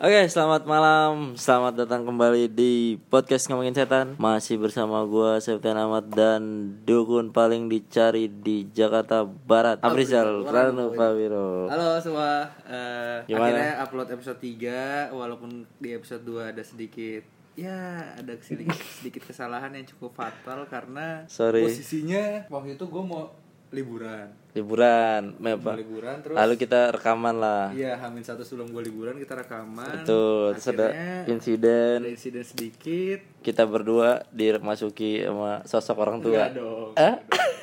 Oke, selamat malam. Selamat datang kembali di podcast ngomongin setan. Masih bersama gua Septian Ahmad dan dukun paling dicari di Jakarta Barat. Afrizal Ranu Pawiro. Halo semua, Eh, Gimana? akhirnya upload episode 3 walaupun di episode 2 ada sedikit ya ada sedikit, sedikit kesalahan yang cukup fatal karena Sorry. posisinya waktu itu gue mau liburan Liburan, apa? liburan terus Lalu kita rekaman lah. iya hamin satu sebelum gue liburan kita rekaman Tuh, terus ada Akhirnya ada insiden insiden sedikit kita berdua dimasuki sama sosok orang tua. Enggak dong Eh?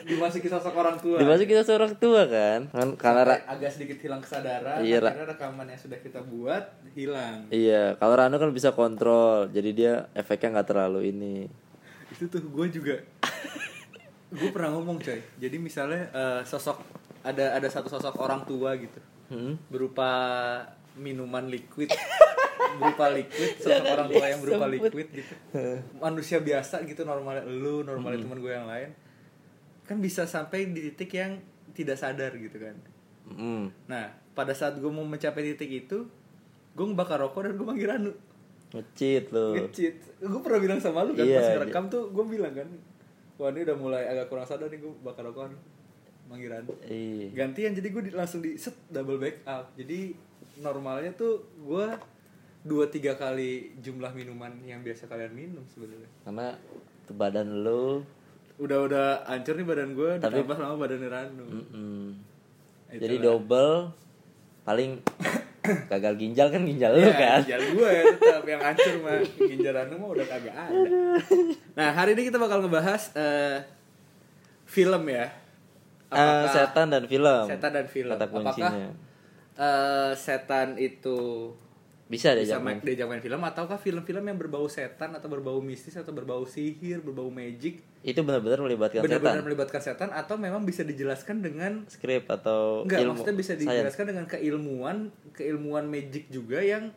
dimasuki sosok orang tua Dimasuki sosok orang tua kan? Kan karena agak sedikit hilang kesadaran Iya, akhirnya rekaman yang sudah kita buat hilang Iya, kalau Ranu kan bisa kontrol, jadi dia efeknya nggak terlalu ini. itu tuh gue juga gue pernah ngomong coy. Jadi misalnya eh, sosok ada ada satu sosok orang tua gitu. Hmm? berupa minuman liquid. Berupa liquid. Sosok orang tua yang berupa liquid gitu. Manusia biasa gitu normalnya lu normalnya teman gue yang lain. Kan bisa sampai di titik yang tidak sadar gitu kan. Hmm. nah pada saat gue mau mencapai titik itu gue ngebakar rokok dan gue manggil Ranu. Ngecit lu. ngecit. Gue pernah bilang sama lu kan Iya, pas iya. ngerekam tuh gue bilang kan wah ini udah mulai agak kurang sadar nih gue bakar rokok manggiran Iya. gantian jadi gue langsung di set double back up jadi normalnya tuh gue dua tiga kali jumlah minuman yang biasa kalian minum sebenarnya Karena tuh badan lu udah udah hancur nih badan gue Tapi- ditambah sama badan Ranu mm-mm. Itulah. Jadi double paling gagal ginjal kan ginjal lu Ya, kan. ginjal gue ya tetap yang hancur mah ginjal Ranu mah udah kagak ada. Nah hari ini kita bakal ngebahas eh, film ya. Eh, setan dan film. setan dan film? Kata Apakah eh, setan itu Bisa deh bisa main, diajak main film ataukah film-film yang berbau setan atau berbau mistis atau berbau sihir, berbau magic Itu benar-benar melibatkan benar-benar setan. melibatkan setan atau memang bisa dijelaskan dengan Skrip atau Enggak, ilmu maksudnya bisa science. dijelaskan dengan keilmuan, keilmuan magic juga yang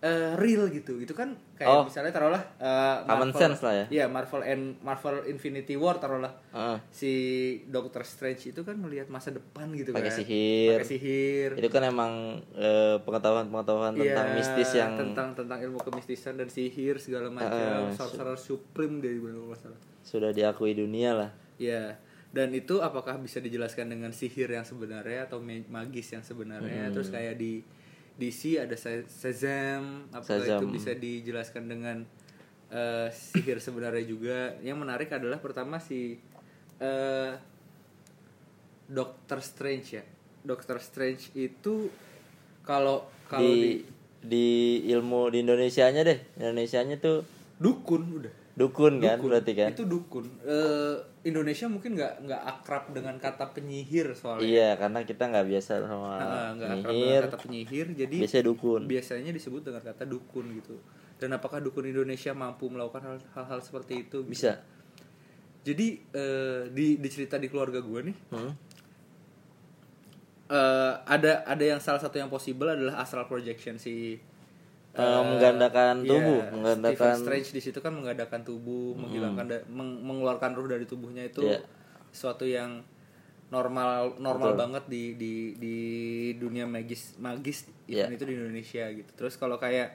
eh, real gitu. Itu kan kayak Oh. misalnya taruhlah eh, Common sense lah ya. Iya, Marvel and Marvel Infinity War taruhlah. Heeh. Si Doctor Strange itu kan melihat masa depan gitu Pakai kan. sihir. Pakai sihir. Itu kan emang eh, pengetahuan-pengetahuan tentang Iya, mistis yang tentang tentang ilmu kemistisan dan sihir segala macam, sorcerer supreme dari benar masalah. sudah diakui dunia lah. Ya, dan itu apakah bisa dijelaskan dengan sihir yang sebenarnya atau ma- magis yang sebenarnya? Hmm. Terus kayak di DC ada Shazam, apakah Shazam. itu bisa dijelaskan dengan eh, sihir sebenarnya juga? Yang menarik adalah pertama si eh, Doctor Strange ya. Doctor Strange itu kalau kalau di, di, di ilmu di Indonesianya deh. Indonesianya tuh dukun udah dukun kan Dukun. berarti kan? itu dukun Eh, Indonesia mungkin nggak nggak akrab dengan kata penyihir soalnya Iya, karena kita nggak biasa sama Nah, akrab penyihir. dengan kata penyihir jadi Biasanya dukun. biasanya disebut dengan kata dukun gitu dan apakah dukun Indonesia mampu melakukan hal- hal-hal seperti itu gitu? Bisa. jadi eh, di di cerita di keluarga gue nih Hmm? eh, ada ada yang salah satu yang possible adalah astral projection si Eh, menggandakan iya, tubuh, Stephen menggandakan Strange di situ kan menggandakan tubuh, menghilangkan da- meng- mengeluarkan ruh dari tubuhnya itu Iya. sesuatu yang normal normal banget di di di dunia magis magis Iya. even itu di Indonesia gitu. Terus kalau kayak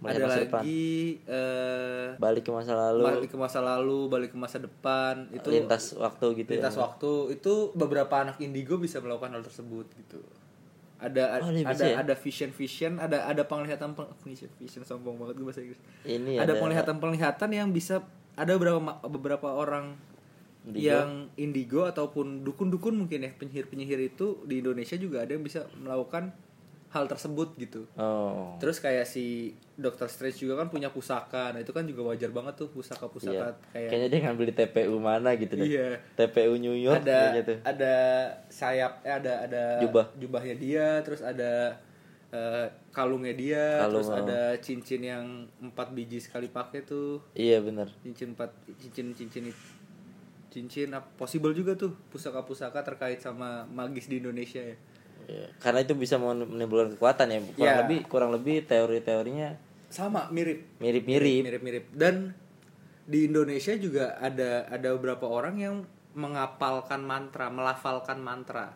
ada lagi eh, balik ke masa lalu, balik ke masa lalu, balik ke masa depan itu lintas waktu gitu lintas ya. waktu itu beberapa anak indigo bisa melakukan hal tersebut gitu ada Oh, ada ya? ada vision vision ada ada penglihatan peng- vision vision sombong banget gue bahasa Inggris Ini ada ada, penglihatan penglihatan yang bisa ada beberapa beberapa orang Indigo. yang indigo ataupun dukun dukun mungkin ya penyihir penyihir itu di Indonesia juga ada yang bisa melakukan hal tersebut gitu Oh. terus kayak si Dr. Strange juga kan punya pusaka nah itu kan juga wajar banget tuh pusaka pusaka Iya. kayak Kayaknya dia ngambil di TPU mana gitu deh. Iya. TPU New York ada tuh. ada sayap eh, ada ada Jubah. jubahnya dia terus ada eh, kalungnya dia Kalung, terus oh. ada cincin yang empat biji sekali pakai tuh Iya benar. cincin empat cincin cincin cincin apa possible juga tuh pusaka-pusaka terkait sama magis di Indonesia ya Iya. Karena itu bisa menimbulkan kekuatan ya. Kurang Iya. lebih kurang lebih teori-teorinya sama mirip mirip-mirip. mirip-mirip dan di Indonesia juga ada ada beberapa orang yang mengapalkan mantra melafalkan mantra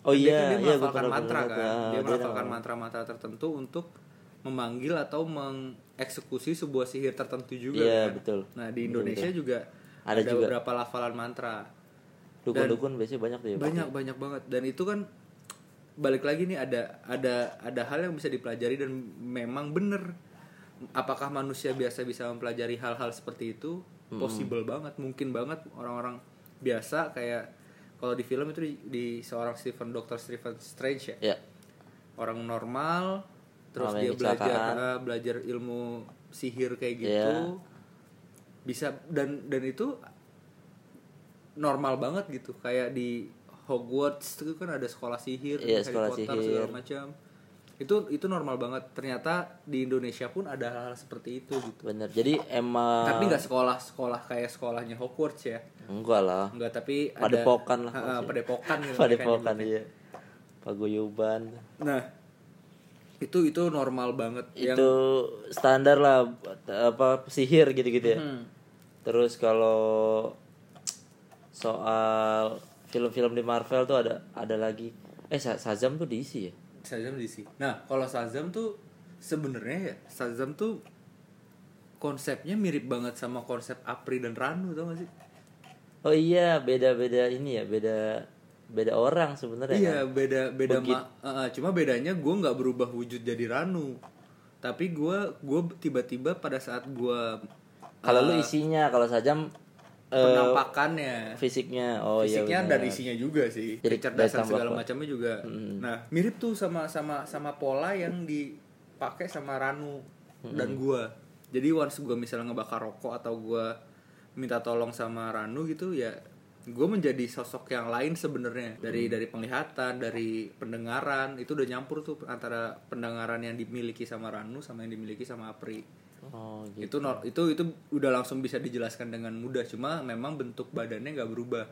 Oh dia iya, kan dia iya, melafalkan mantra kan lihat. Ah, dia melafalkan mantra-mantra tertentu untuk memanggil atau mengeksekusi sebuah sihir tertentu juga Iya, kan. betul. nah di Betul, Indonesia betul. juga Ada ada, juga. beberapa lafalan mantra Dukun-dukun biasanya banyak tuh ya. banyak banyak banget dan itu kan balik lagi nih ada ada ada hal yang bisa dipelajari dan memang bener. Apakah manusia biasa bisa mempelajari hal-hal seperti itu? Possible banget mungkin banget. Orang-orang biasa kayak kalau di film itu di, di seorang Stephen Dr. Stephen Strange ya? Ya. orang normal terus Orang dia belajar eh, belajar ilmu sihir kayak gitu. Iya. bisa dan dan itu normal banget gitu. Kayak di Hogwarts itu kan ada sekolah sihir Iya, Harry sekolah Potter sihir. segala macam itu itu normal banget ternyata di Indonesia pun ada hal, -hal seperti itu gitu Bener. Jadi emang tapi nggak sekolah sekolah kayak sekolahnya Hogwarts ya enggak lah. Enggak tapi ada Padepokan lah maksudnya. padepokan gitu Padepokan iya. Paguyuban. nah itu itu normal banget yang Itu standar lah apa sihir gitu-gitu ya. Hmm. Terus kalau soal film-film di Marvel tuh ada ada lagi eh Shazam tuh diisi ya. Shazam DC. Nah, kalau Shazam tuh sebenarnya ya Shazam tuh konsepnya mirip banget sama konsep Apri dan Ranu tau gak sih? Oh iya, beda-beda ini ya, beda beda orang sebenarnya. Iya, kan? beda beda Begit- ma- uh, uh, cuma bedanya gue nggak berubah wujud jadi Ranu. Tapi gue gue tiba-tiba pada saat gue Kalau lu isinya, kalau Shazam eh, penampakannya. fisiknya. Oh iya. fisiknya benar. dan isinya juga sih. Jadi kecerdasan segala macamnya juga. Nah mirip tuh sama sama sama pola yang dipakai sama Ranu dan gua. Jadi once gua misalnya ngebakar rokok atau gua minta tolong sama Ranu gitu ya gue menjadi sosok yang lain sebenarnya. Dari dari penglihatan dari pendengaran itu udah nyampur tuh antara pendengaran yang dimiliki sama Ranu sama yang dimiliki sama Apri Oh gitu. itu itu itu udah langsung bisa dijelaskan dengan mudah cuma memang bentuk badannya nggak berubah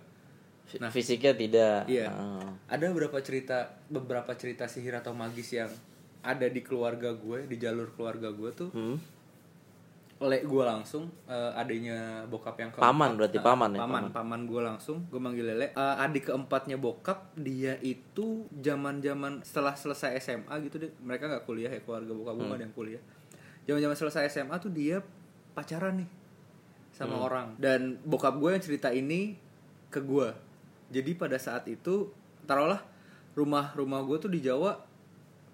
Fi- Fisiknya tidak. iya Oh. ada beberapa cerita beberapa cerita sihir atau magis yang ada di keluarga gue di jalur keluarga gue tuh Hmm. oleh gue langsung eh, adanya bokap yang Paman berarti, Eh, paman ya, paman paman. paman gue langsung gue manggil lele Eh, adik keempatnya bokap dia itu zaman zaman setelah selesai SMA gitu deh mereka nggak kuliah ya keluarga bokap Hmm. gue nggak ada yang kuliah zaman zaman selesai SMA tuh dia pacaran nih sama Hmm. orang dan bokap gue yang cerita ini ke gue jadi pada saat itu taruhlah rumah rumah gue tuh di Jawa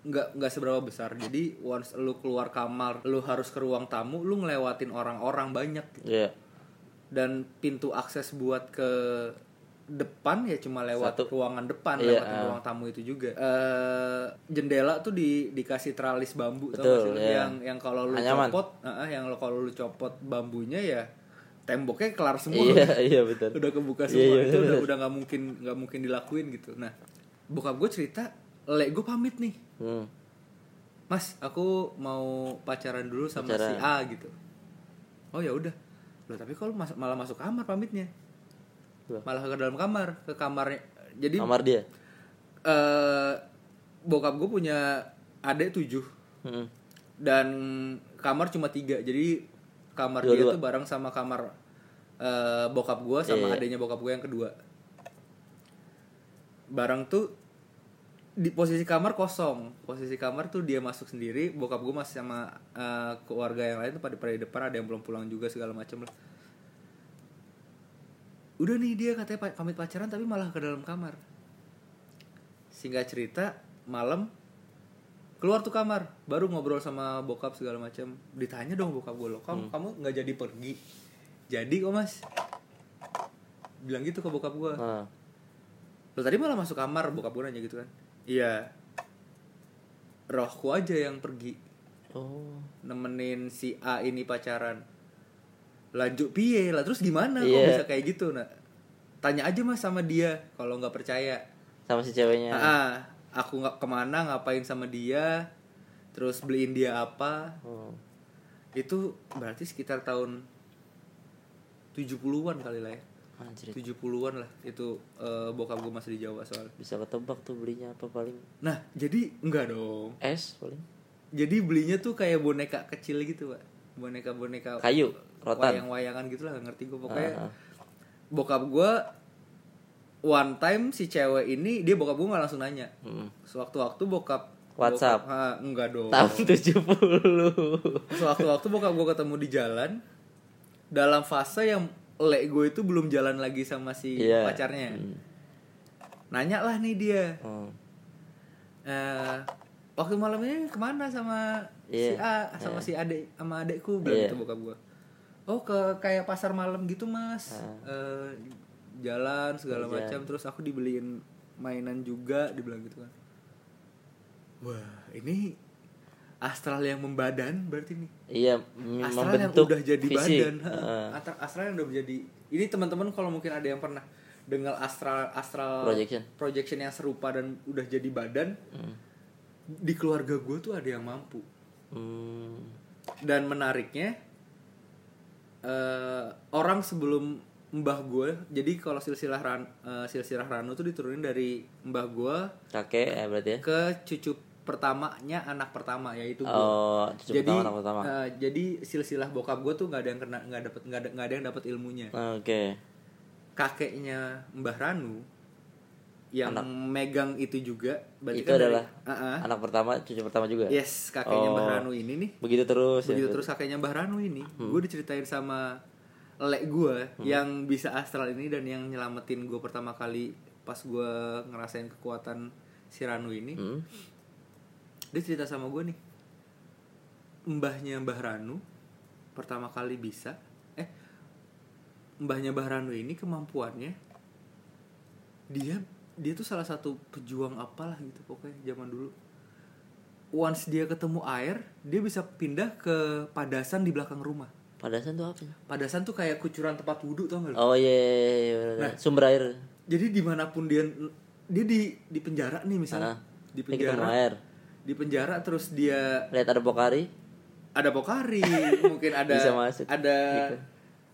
nggak nggak seberapa besar jadi once lu keluar kamar lu harus ke ruang tamu lu ngelewatin orang-orang banyak gitu. Iya. dan pintu akses buat ke depan ya cuma lewat Satu. ruangan depan Iya, lewatin ah. ruang tamu itu juga Eh, jendela tuh di dikasih tralis bambu tau Betul, lu? iya. yang yang kalau lu Anyaman. copot ah, yang kalau lu copot bambunya ya temboknya kelar semua Iya, iya betul. udah kebuka Iya, semua iya, itu udah bener. udah nggak mungkin nggak mungkin dilakuin gitu nah bokap gue cerita lek gue pamit nih Hmm. mas aku mau pacaran dulu sama Pacaran. si A gitu oh ya udah loh tapi kalau mas- malah masuk kamar pamitnya Loh. malah ke dalam kamar ke kamarnya jadi Kamar dia. eh bokap gue punya adik tujuh Hmm. dan kamar cuma tiga jadi kamar dia Dua-dua. tuh bareng sama kamar eh, bokap gue sama Iya. adiknya bokap gue yang kedua bareng tuh di posisi kamar kosong posisi kamar tuh dia masuk sendiri bokap gue masih sama eh, keluarga yang lain tuh pada pada di depan ada yang belum pulang juga segala macam lah udah nih dia katanya pa- pamit pacaran tapi malah ke dalam kamar. Singkat cerita malam keluar tuh kamar baru ngobrol sama bokap segala macam ditanya dong bokap gue lo kamu kamu nggak jadi pergi? Jadi kok mas. Bilang gitu ke bokap gue Nah. lo tadi malah masuk kamar bokap gue nanya gitu kan. Iya rohku aja yang pergi. Oh. nemenin si A ini pacaran lanjut piye? Lah terus gimana kok Iya. bisa kayak gitu? Nah tanya aja mas sama dia kalau nggak percaya. Sama si ceweknya. Ah, aku nggak ke mana ngapain sama dia? Terus beliin dia apa? Oh. itu berarti sekitar tahun 70-an kali lah ya. Anjir. 70-an lah itu eh, bokap gue masih di Jawa soal Bisa ketebak tuh belinya apa paling? Nah jadi enggak dong. Es paling. jadi belinya tuh kayak boneka kecil gitu pak. Boneka boneka Kayu, rotan. wayang-wayangan gitu lah ngerti gue pokoknya Ah, ah. bokap gue one time si cewek ini dia bokap gue nggak langsung nanya Hmm. sewaktu-waktu bokap WhatsApp. bokap- ah, enggak dong tahun 70 Sewaktu-waktu bokap gue ketemu di jalan dalam fase yang lek gue itu belum jalan lagi sama si Iya. pacarnya. Hmm. Nanya lah nih dia, Oh. eh, waktu malamnya ke mana sama si Iya. A sama si adek sama adekku bilang Iya. gitu bokap gue. Oh ke kayak pasar malam gitu mas, Eh, jalan segala macam terus aku dibeliin mainan juga dibilang gitu kan. Wah ini astral yang membadan berarti nih iya astral yang udah jadi fisik. badan. Astral- astral yang udah menjadi ini teman-teman kalau mungkin ada yang pernah dengar astral astral Projection. projection yang serupa dan udah jadi badan Hmm. di keluarga gue tuh ada yang mampu Hmm. dan menariknya eh, orang sebelum mbah gue jadi kalau silsilah ran, eh, silsilah ranu tuh diturunin dari mbah gue kakek ya berarti ya? ke cucu pertamanya anak pertama yaitu gue oh cucu jadi pertama anak pertama. eh, jadi silsilah bokap gue tuh nggak ada yang kena nggak dapet nggak ada nggak ada yang dapat ilmunya. Oke. Kakeknya mbah Ranu yang megang itu juga berarti itu kan dari- adalah Ah, ah. anak pertama cucu pertama juga yes kakeknya mbah Oh. Ranu ini nih begitu terus begitu ya terus kakeknya mbah Ranu ini Hmm. gue diceritain sama lek gue yang bisa astral ini dan yang nyelamatin gue pertama kali pas gue ngerasain kekuatan si Ranu ini Hmm. dia cerita sama gue nih mbahnya mbah Ranu pertama kali bisa eh mbahnya mbah Ranu ini kemampuannya dia dia tuh salah satu pejuang apalah gitu pokoknya zaman dulu once dia ketemu air dia bisa pindah ke padasan di belakang rumah padasan tuh apa padasan tuh kayak kucuran tempat wudhu tau gak lu? oh iya, iya, iya, bener. Nah. sumber air jadi di mana pun dia dia di di penjara nih misalnya Ah. di penjara air di penjara terus dia lihat ada pokari ada pokari mungkin ada Bisa masuk. ada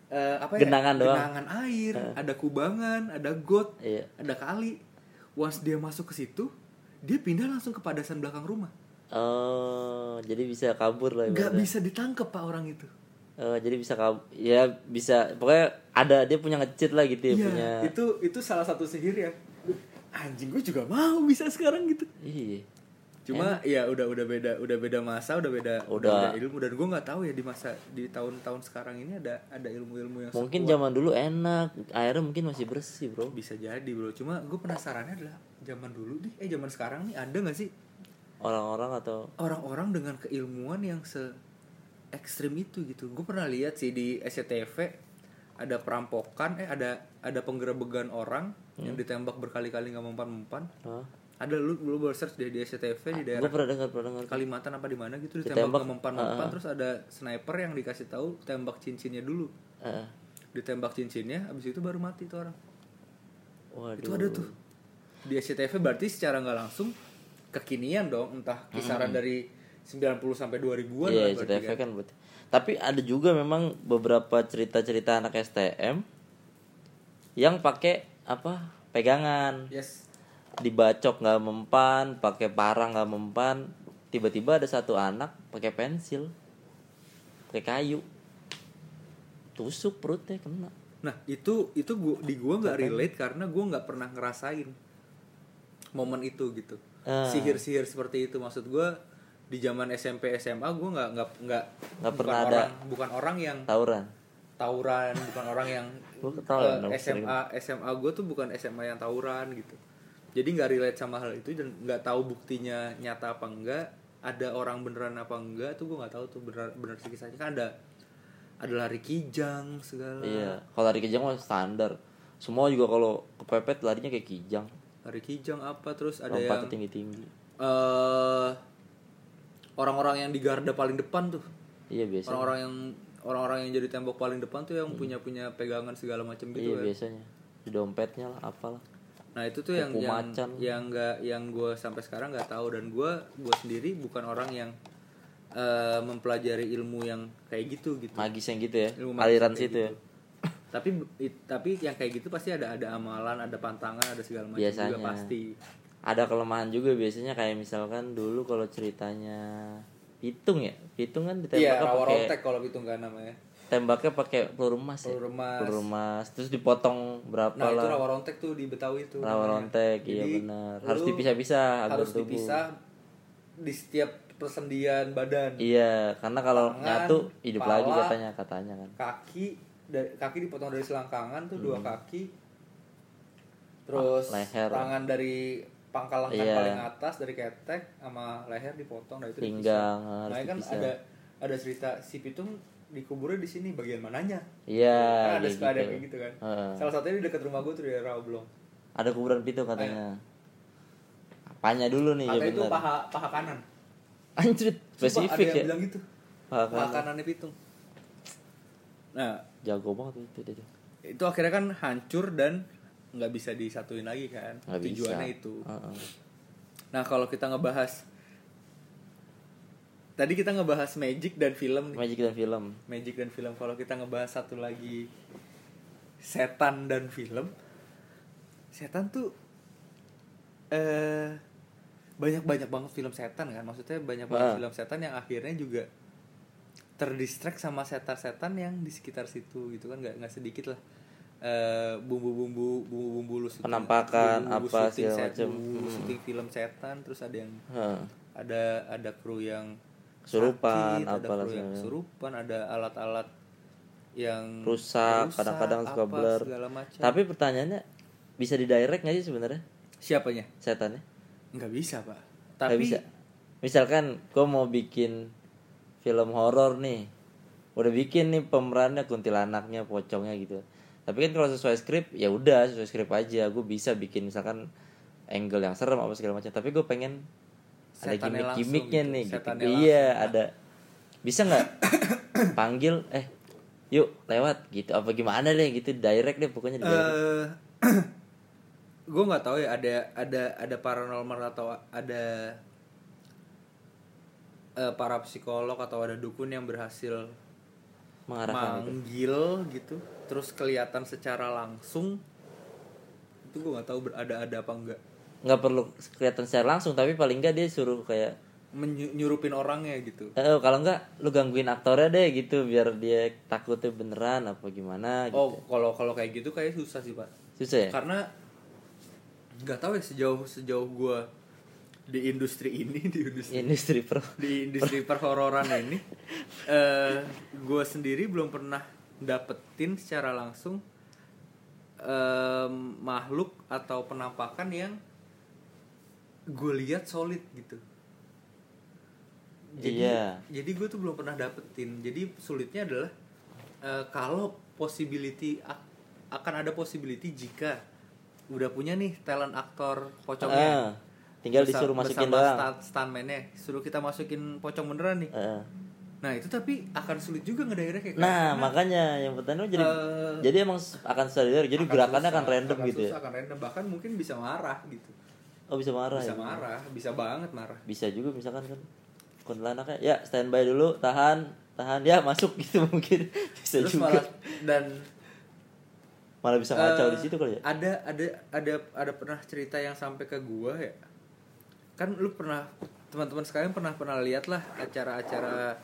eh, apa ya Genangan doang. genangan air ada kubangan ada got iya ada kali once dia masuk ke situ dia pindah langsung ke padasan belakang rumah. Oh jadi bisa kabur lah nggak bisa ditangkap pak orang itu. Oh, jadi bisa kabur ya bisa pokoknya ada dia punya ngecit lah gitu ya Iya, punya. itu itu salah satu sihir ya. Anjing gue juga mau bisa sekarang gitu. Iya cuma ya udah udah beda udah beda masa udah beda Udah. beda ilmu. Dan gue nggak tahu ya di masa di tahun-tahun sekarang ini ada ada ilmu-ilmu yang mungkin sekuat. zaman dulu enak airnya mungkin masih bersih bro. Bisa jadi bro. Cuma gue penasarannya adalah zaman dulu nih eh zaman sekarang nih ada nggak sih? Orang-orang atau orang-orang dengan keilmuan yang se ekstrim itu gitu. Gue pernah lihat sih di SCTV ada perampokan eh ada ada penggerebekan orang yang ditembak berkali-kali nggak mempan-mempan. Hah? Ada lu lu baru search di SCTV di gue daerah pernah dengar pernah dengar Kalimantan apa di mana gitu Ditembak, nggak mempan-mempan ah. terus ada sniper yang dikasih tahu tembak cincinnya dulu. Eh, ditembak cincinnya habis itu baru mati tuh orang. Waduh itu ada tuh. Di SCTV berarti secara nggak langsung kekinian dong entah kisaran dari 90 sampai 2000-an iya lah berarti CTV kan. kan tapi ada juga memang beberapa cerita-cerita anak STM yang pakai apa? Pegangan. Yes. Dibacok nggak mempan pakai parang nggak mempan tiba-tiba ada satu anak pakai pensil pakai kayu tusuk perutnya kena Nah, itu itu gua di gua nggak relate karena gua nggak pernah ngerasain momen itu gitu. Ah. Sihir-sihir seperti itu maksud gua di zaman SMP SMA gua nggak nggak nggak Nggak pernah ada. orang bukan orang yang tawuran tawuran, bukan orang yang dong, SMA SMA gue tuh bukan SMA yang tawuran gitu. Jadi nggak relate sama hal itu dan nggak tahu buktinya nyata apa enggak. Ada orang beneran apa enggak tuh gue nggak tahu tuh bener bener sih kisahnya kan ada ada lari kijang segala. iya kalau lari kejang mah standar semua juga kalau kepepet larinya kayak kijang Lari kijang apa terus ada lompatnya yang tinggi tinggi eh orang-orang yang di garda paling depan tuh. iya biasa Orang-orang yang orang-orang yang jadi tembok paling depan tuh yang punya punya pegangan segala macam gitu iya kan. biasanya di dompetnya lah apalah Nah itu tuh yang Kuku yang macan. yang nggak yang gue sampai sekarang nggak tahu dan gue gue sendiri bukan orang yang eh, mempelajari ilmu yang kayak gitu gitu. magis yang gitu ya Ilmu aliran situ ya gitu. Tapi it- tapi yang kayak gitu pasti ada ada amalan, ada pantangan, ada segala macam Biasanya. juga pasti. ada kelemahan juga biasanya kayak misalkan dulu kalau ceritanya pitung ya pitung kan Iya, ditembaknya rawa pakai kalau itu nggak namanya. Tembaknya pakai peluru emas ya Peluru emas. peluru emas terus dipotong berapa Nah itu lah rawa rontek tuh di Betawi tuh. rawa namanya. rontek iya benar harus dipisah-pisah harus tubuh dipisah di setiap persendian badan iya karena kalau Tangan, nyatu hidup kepala. lagi katanya katanya kan kaki dari kaki dipotong dari selangkangan tuh dua kaki terus Ah, leher. tangan dari pangkal lengan Iya. paling atas dari ketek sama leher dipotong nah itu Pinggang, nah kan ada ada cerita si pitung dikuburnya di sini bagian mananya? Iya kan ada kayak suka ada gitu. kayak gitu kan. Heeh. salah satunya di dekat rumah gue tuh di daerah Oblong. Ada kuburan pitung katanya. Apanya dulu nih ya katanya itu benar paha paha kanan. Anjir Sumpah, spesifik ada yang ya? bilang gitu. Paha paha kanan. kanannya pitung. Nah jago banget itu dia. itu akhirnya kan hancur dan nggak bisa disatuin lagi kan. Bisa. tujuannya itu. Heeh. nah kalau kita ngebahas tadi kita ngebahas magic dan film nih. Magic dan film. Magic dan film. Kalau kita ngebahas satu lagi setan dan film setan tuh eh banyak banyak banget film setan kan? Maksudnya banyak banget Ah. film setan yang akhirnya juga terdistract sama setan-setan yang di sekitar situ gitu kan? Nggak nggak sedikit lah. Eh, bumbu-bumbu bumbu-bumbu lu syuting- Penampakan, bumbu-bumbu apa, segala bumbu Hmm. syuting film setan terus ada yang Heeh. ada ada kru yang Kesurupan, sakit, ada yang kesurupan ada alat-alat yang Rusak, kadang-kadang suka apa, blur. tapi pertanyaannya bisa di direct nggak sih sebenarnya? Siapanya? Setannya? Nggak bisa pak. Nggak tapi bisa? Misalkan gue mau bikin film horor nih. Udah bikin nih pemerannya kuntilanaknya pocongnya gitu. Tapi kan kalau sesuai skrip ya udah sesuai skrip aja. Gue bisa bikin misalkan angle yang serem apa segala macam. Tapi gue pengen ada Setannya gimmick langsung. gimmicknya gitu, nih gitu. iya langsung. ada. Bisa nggak panggil eh yuk lewat gitu. Apa gimana deh gitu. Direct deh pokoknya di direct. eh gue nggak tahu ya ada ada ada paranormal atau ada eh, para psikolog atau ada dukun yang berhasil mengarahkan itu. manggil gitu. Terus kelihatan secara langsung. Itu gue nggak tahu berada ada apa enggak nggak perlu kelihatan secara langsung tapi paling nggak dia suruh kayak menyurupin orangnya gitu Eh, kalau enggak lu gangguin aktornya deh gitu biar dia takutnya beneran apa gimana gitu. oh kalau kalau kayak gitu kayak susah sih pak Susah ya? karena nggak tahu ya sejauh sejauh gue di industri ini di industri Industri pro. di industri perhororan ini eh gue sendiri belum pernah dapetin secara langsung em, makhluk atau penampakan yang gue lihat solid gitu jadi Iya. jadi gue tuh belum pernah dapetin jadi sulitnya adalah eh, kalau possibility ak- akan ada possibility jika udah punya nih talent aktor pocongnya Ah, tinggal disuruh masukin bersama doang. stuntman-nya suruh kita masukin pocong beneran nih Eh. nah itu tapi akan sulit juga ngedairnya kayak Nah, makanya yang pertama jadi Eh, jadi emang akan sadar jadi gerakannya akan random gitu ya. akan random bahkan mungkin bisa marah gitu Oh, bisa marah bisa ya. marah bisa banget marah Bisa juga misalkan kan kuntilanaknya ya standby dulu, tahan, tahan ya masuk gitu mungkin. Bisa terus juga. malah dan Malah bisa ngacau eh, di situ kali ya. ada ada ada ada pernah cerita yang sampai ke gua ya kan lu pernah teman-teman sekalian pernah pernah lihat lah acara-acara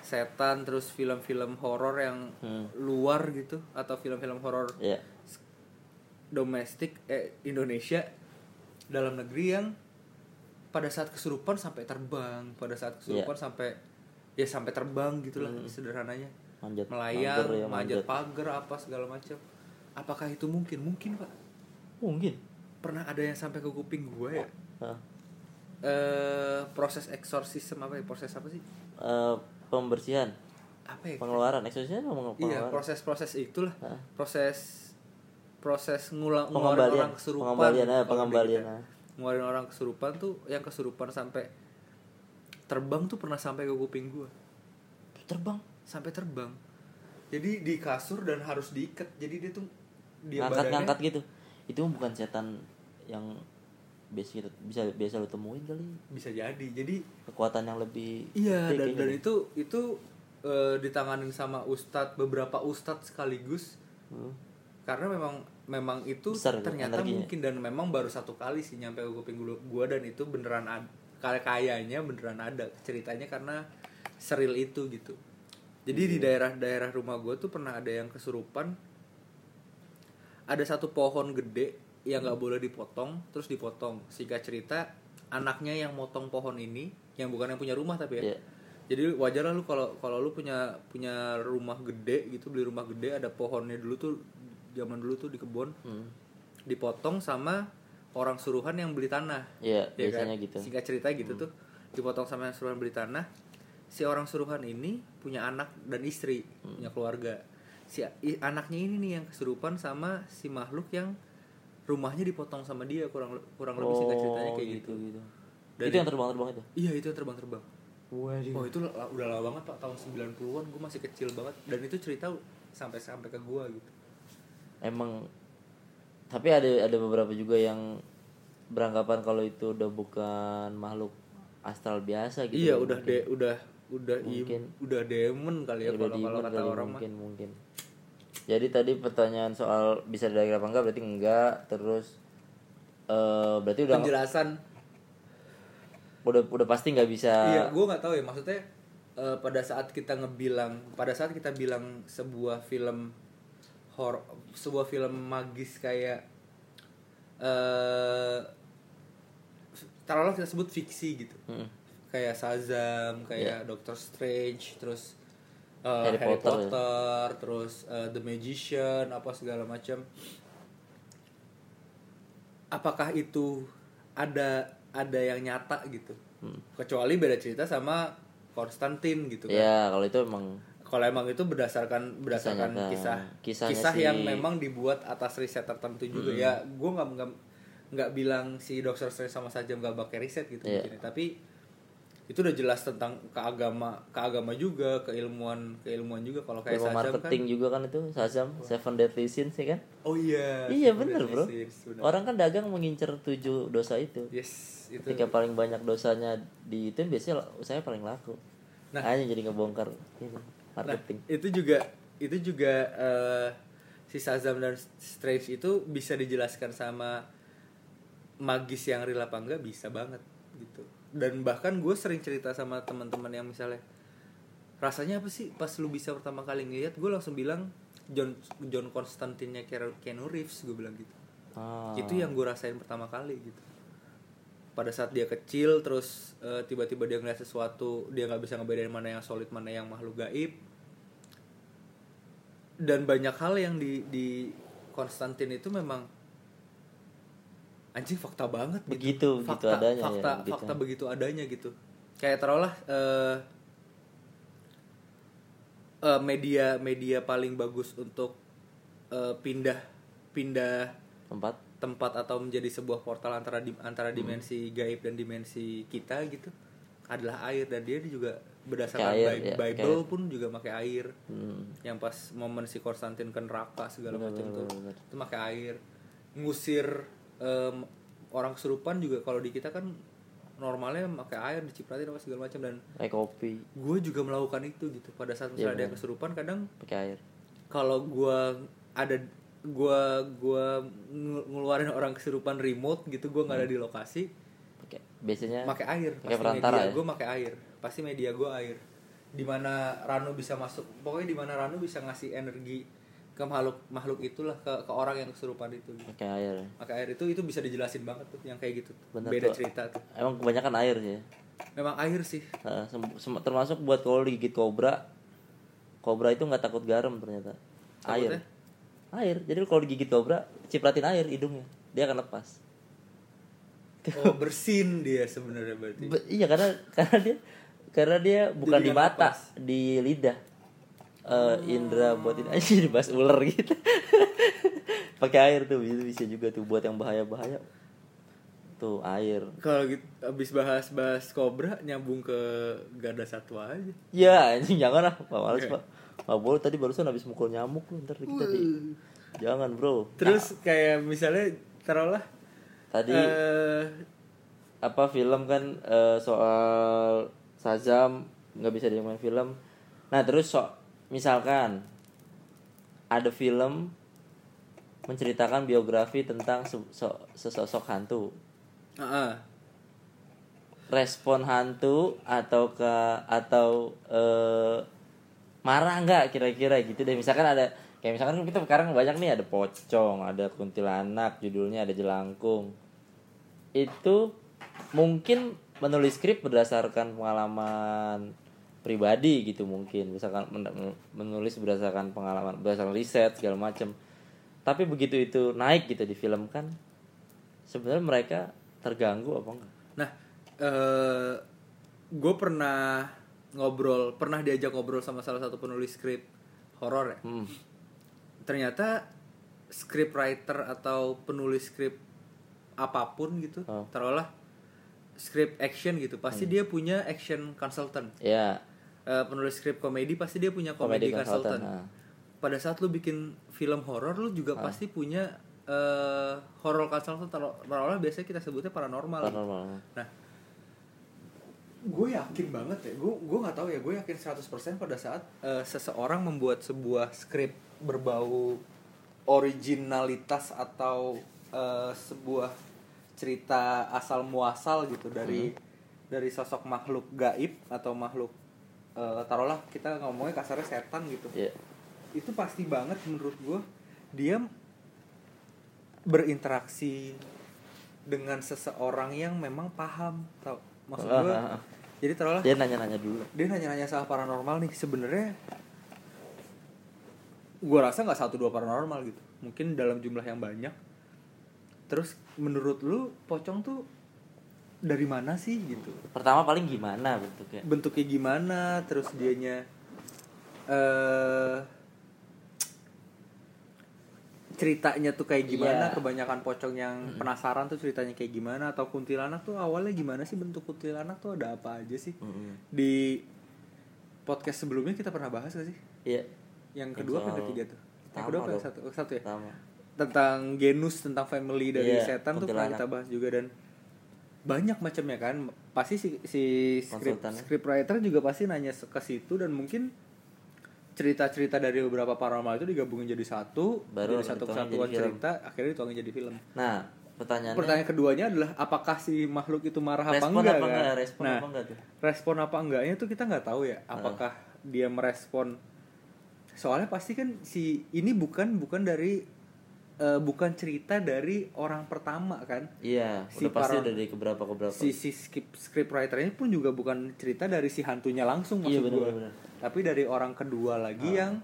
setan terus film-film horor yang Hmm. luar gitu atau film-film horor Ya. domestik eh Indonesia dalam negeri yang pada saat kesurupan sampai terbang pada saat kesurupan sampai ya sampai terbang gitulah sederhananya. Manjat melayang pagar ya, manjat pagar apa segala macam. Apakah itu mungkin? Mungkin pak. Mungkin. pernah ada yang sampai ke kuping gue ya? Hah. eh proses eksorsisme apa ya? Proses apa sih? Eh, pembersihan, apa ya? Pengeluaran, eksorsisnya ngomong iya pengeluaran. proses-proses itulah. Hah. proses proses ngulang ngeluarin orang kesurupan pengembalian, di pengembalian, ah. ngeluarin orang kesurupan tuh yang kesurupan sampai terbang tuh pernah sampai ke kuping gua Terbang. sampai terbang jadi di kasur dan harus diikat jadi dia tuh dia ngangkat-ngangkat gitu. Itu bukan setan yang biasa kita bisa biasa lu temuin kali. bisa jadi jadi Kekuatan yang lebih iya dan dan deh. itu itu eh, ditanganin sama ustadz beberapa ustadz sekaligus Hmm. karena memang memang itu Besar ternyata energinya. mungkin dan memang baru satu kali sih nyampe ke kuping gua, gua dan itu beneran ada kayak kayaknya beneran ada ceritanya karena seril itu gitu jadi di Iya. daerah-daerah rumah gua tuh pernah ada yang kesurupan ada satu pohon gede yang nggak boleh dipotong terus dipotong sehingga cerita anaknya yang motong pohon ini yang bukan yang punya rumah tapi ya Iya. jadi wajar lah lu kalau kalau lu punya punya rumah gede gitu beli rumah gede ada pohonnya dulu tuh zaman dulu tuh di kebun Hmm. dipotong sama orang suruhan yang beli tanah Iya, Ya biasanya kan? gitu. Singkat cerita gitu tuh dipotong sama yang suruhan beli tanah. Si orang suruhan ini punya anak dan istri, Hmm. punya keluarga. Si i- anaknya ini nih yang kesurupan sama si makhluk yang rumahnya dipotong sama dia kurang kurang lebih singkat ceritanya Oh, kayak gitu. gitu. Dan itu yang terbang-terbang itu. Iya itu yang terbang-terbang. Waduh. Oh itu udah lama banget pak tahun 90-an gue masih kecil banget dan itu cerita sampai sampai ke gua gitu. Emang tapi ada ada beberapa juga yang beranggapan kalau itu udah bukan makhluk astral biasa gitu. iya ya, udah mungkin. de udah udah im- Mungkin. udah demon kali ya udah kalau kalau kata kali, orang mah. mungkin mungkin. Jadi tadi pertanyaan soal bisa dari apa enggak berarti enggak terus eh berarti udah Penjelasan udah udah pasti nggak bisa Iya, gue nggak tahu ya maksudnya eh, pada saat kita ngebilang, pada saat kita bilang sebuah film horor, sebuah film magis kayak eh taruhlah kita sebut fiksi gitu, Mm. kayak Shazam, kayak Doctor Strange, terus eh, Harry Harry, Potter, Potter, ya. terus eh, The Magician, apa segala macam. Apakah itu ada ada yang nyata gitu? Hmm. kecuali beda cerita sama Konstantin gitu kan. ya kalau itu emang Kalau emang itu berdasarkan berdasarkan nyata. kisah Kisahnya kisah si- yang memang dibuat atas riset tertentu juga Hmm. ya. Gue nggak nggak nggak bilang si Doctor Strange sama saja nggak pakai riset gitu Iya. mungkin ya. tapi itu udah jelas tentang keagama keagama juga keilmuan keilmuan juga kalau kayak ilmu Shazam kan marketing juga kan itu Shazam Seven Deadly Sins ya kan oh iya iya bener bro Sins, bener. orang kan dagang mengincar tujuh dosa itu yes itu ketika paling banyak dosanya di itu biasanya usahanya paling laku Nah. hanya jadi ngebongkar ini Nah, marketing itu juga itu juga eh, si Shazam dan Strange itu bisa dijelaskan sama magis yang real apa enggak bisa banget gitu. Dan bahkan gue sering cerita sama teman-teman yang misalnya rasanya apa sih pas lu bisa pertama kali ngeliat gue langsung bilang John John Constantine-nya Keanu Keanu Reeves gue bilang gitu. Ah. Itu yang gue rasain pertama kali gitu. Pada saat dia kecil terus eh, tiba-tiba dia ngeliat sesuatu dia nggak bisa ngebedain mana yang solid mana yang makhluk gaib dan banyak hal yang di di Konstantin itu memang anjing fakta banget gitu. Begitu, fakta, adanya ya, fakta, begitu. fakta begitu adanya gitu kayak taruhlah eh, eh, media media paling bagus untuk eh, pindah pindah tempat tempat atau menjadi sebuah portal antara di- antara Hmm. dimensi gaib dan dimensi kita gitu adalah air. Dan dia juga berdasarkan air, Bi- ya, pakai Bible pun juga pakai air. Hmm. yang pas momen si Konstantin ke neraka segala macam tuh itu pakai air. Ngusir em, orang kesurupan juga kalau di kita kan normalnya pakai air dicipratin apa segala macam. Dan kayak kopi. gue juga melakukan itu gitu. Pada saat Iya, misalnya dia benar. kesurupan kadang pakai air. kalau gua ada gua gua ngel- ngeluarin orang kesurupan remote gitu gua nggak ada di lokasi. Pakai biasanya pakai air pakai pasti perantara media ya? gua pakai air. Pasti media gua air. Di mana Ranu bisa masuk pokoknya di mana Ranu bisa ngasih energi ke makhluk makhluk itulah ke, ke orang yang kesurupan itu gitu. pakai air. Pakai air itu itu bisa dijelasin banget tuh yang kayak gitu Bener beda tuh. cerita tuh. Emang kebanyakan air sih ya? Memang air sih. Nah, termasuk buat kalau digigit kobra kobra itu nggak takut garam ternyata. Takutnya? air jadi kalau digigit kobra cipratin air hidungnya. Dia akan lepas. Oh bersin dia sebenarnya berarti. Be- iya karena karena dia karena dia bukan Jadi di mata lepas. di lidah. Eh, indra buat ini aja dibahas ular gitu. Pakai air tuh itu bisa juga tuh buat yang bahaya bahaya tuh air. Kalau gitu abis bahas bahas kobra nyambung ke garda satwa aja. Ya anjing jangan lah pak males Oke. pak Nggak boleh tadi barusan habis mukul nyamuk lu ntar kita di jangan bro. Terus kayak misalnya taruhlah tadi eh apa film kan eh, soal Shazam nggak bisa dimain film. Nah terus so misalkan ada film menceritakan biografi tentang se- so- sesosok hantu. Ah, respon hantu atau ke atau eh, marah nggak kira-kira gitu deh. Misalkan ada kayak misalkan kita sekarang banyak nih ada pocong ada kuntilanak judulnya ada jelangkung. Itu mungkin menulis skrip berdasarkan pengalaman pribadi gitu mungkin. Misalkan men- menulis berdasarkan pengalaman berdasarkan riset segala macam tapi begitu itu naik gitu di film kan sebenarnya mereka terganggu apa enggak? Nah, eh gue pernah ngobrol, pernah diajak ngobrol sama salah satu penulis skrip horor ya. hmm. Ternyata script writer atau penulis skrip apa pun gitu, Oh. taruhlah script action gitu, pasti dia punya action consultant. ya Eh, penulis skrip komedi pasti dia punya Comedy komedi consultant. consultant, ah. Pada saat lu bikin film horor, lu juga pasti punya eh horror consultant. Taruhlah biasanya kita sebutnya paranormal. paranormal Nah, gue yakin banget ya. Gue gue nggak tahu ya. Gue yakin 100% pada saat eh, seseorang membuat sebuah skrip berbau originalitas atau eh, sebuah cerita asal muasal gitu dari dari sosok makhluk gaib atau makhluk eh, taruhlah kita ngomongnya kasarnya setan gitu ya itu pasti banget menurut gue dia berinteraksi dengan seseorang yang memang paham tau maksud gue Ah, ah, ah. Jadi taruhlah. Dia nanya-nanya dulu. Dia nanya-nanya soal paranormal nih sebenarnya gue rasa nggak satu dua paranormal gitu. Mungkin dalam jumlah yang banyak. Terus menurut lu pocong tuh dari mana sih gitu? Pertama paling gimana bentuknya? Bentuknya gimana terus dianya eh ceritanya tuh kayak gimana? Iya. kebanyakan pocong yang penasaran tuh ceritanya kayak gimana? Atau kuntilanak tuh awalnya gimana sih? Bentuk kuntilanak tuh ada apa aja sih? Mm-mm. di podcast sebelumnya kita pernah bahas gak sih? Iya. Yang kedua Yang kan soal- ketiga tuh? Yang kedua apa dong. satu? Oh, satu ya? Pertama tentang genus tentang family dari Iya, setan tuh pernah kita bahas juga dan banyak macamnya kan. Pasti si si script script writer juga pasti nanya ke situ dan mungkin cerita-cerita dari beberapa paranormal itu digabungin jadi satu Baru jadi satu kesatuan jadi film. cerita akhirnya dituangin jadi film. Nah pertanyaannya? Pertanyaan keduanya adalah apakah si makhluk itu marah apa enggak apa kan? enggak? Respon nah apa enggak tuh? respon apa enggaknya tuh kita nggak tahu ya. Apakah dia merespon? Soalnya pasti kan si ini bukan bukan dari eh, bukan cerita dari orang pertama kan? Iya Si udah pasti para- dari keberapa keberapa si si script script writer ini pun juga bukan cerita dari si hantunya langsung Iya, maksud bener, gua. bener, tapi dari orang kedua lagi yang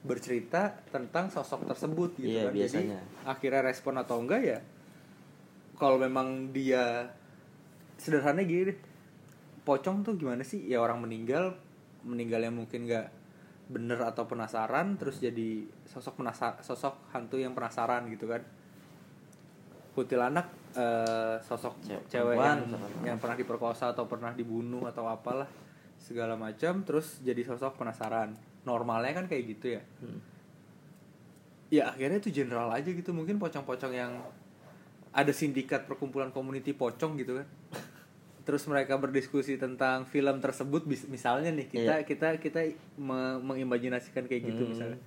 bercerita tentang sosok tersebut gitu Iya, kan. Biasanya. jadi akhirnya respon atau enggak ya kalau memang dia sederhananya gini deh pocong tuh gimana sih? Ya orang meninggal meninggalnya mungkin nggak bener atau penasaran terus jadi sosok penasar sosok hantu yang penasaran gitu kan. Kuntilanak eh, sosok Cewek- cewek yang, yang pernah diperkosa atau pernah dibunuh atau apalah segala macam terus jadi sosok penasaran. Normalnya kan kayak gitu ya. Hmm. ya akhirnya itu general aja gitu. Mungkin pocong-pocong yang ada sindikat perkumpulan community pocong gitu kan terus mereka berdiskusi tentang film tersebut misalnya nih kita Iya. kita kita me- mengimajinasikan kayak gitu Hmm. misalnya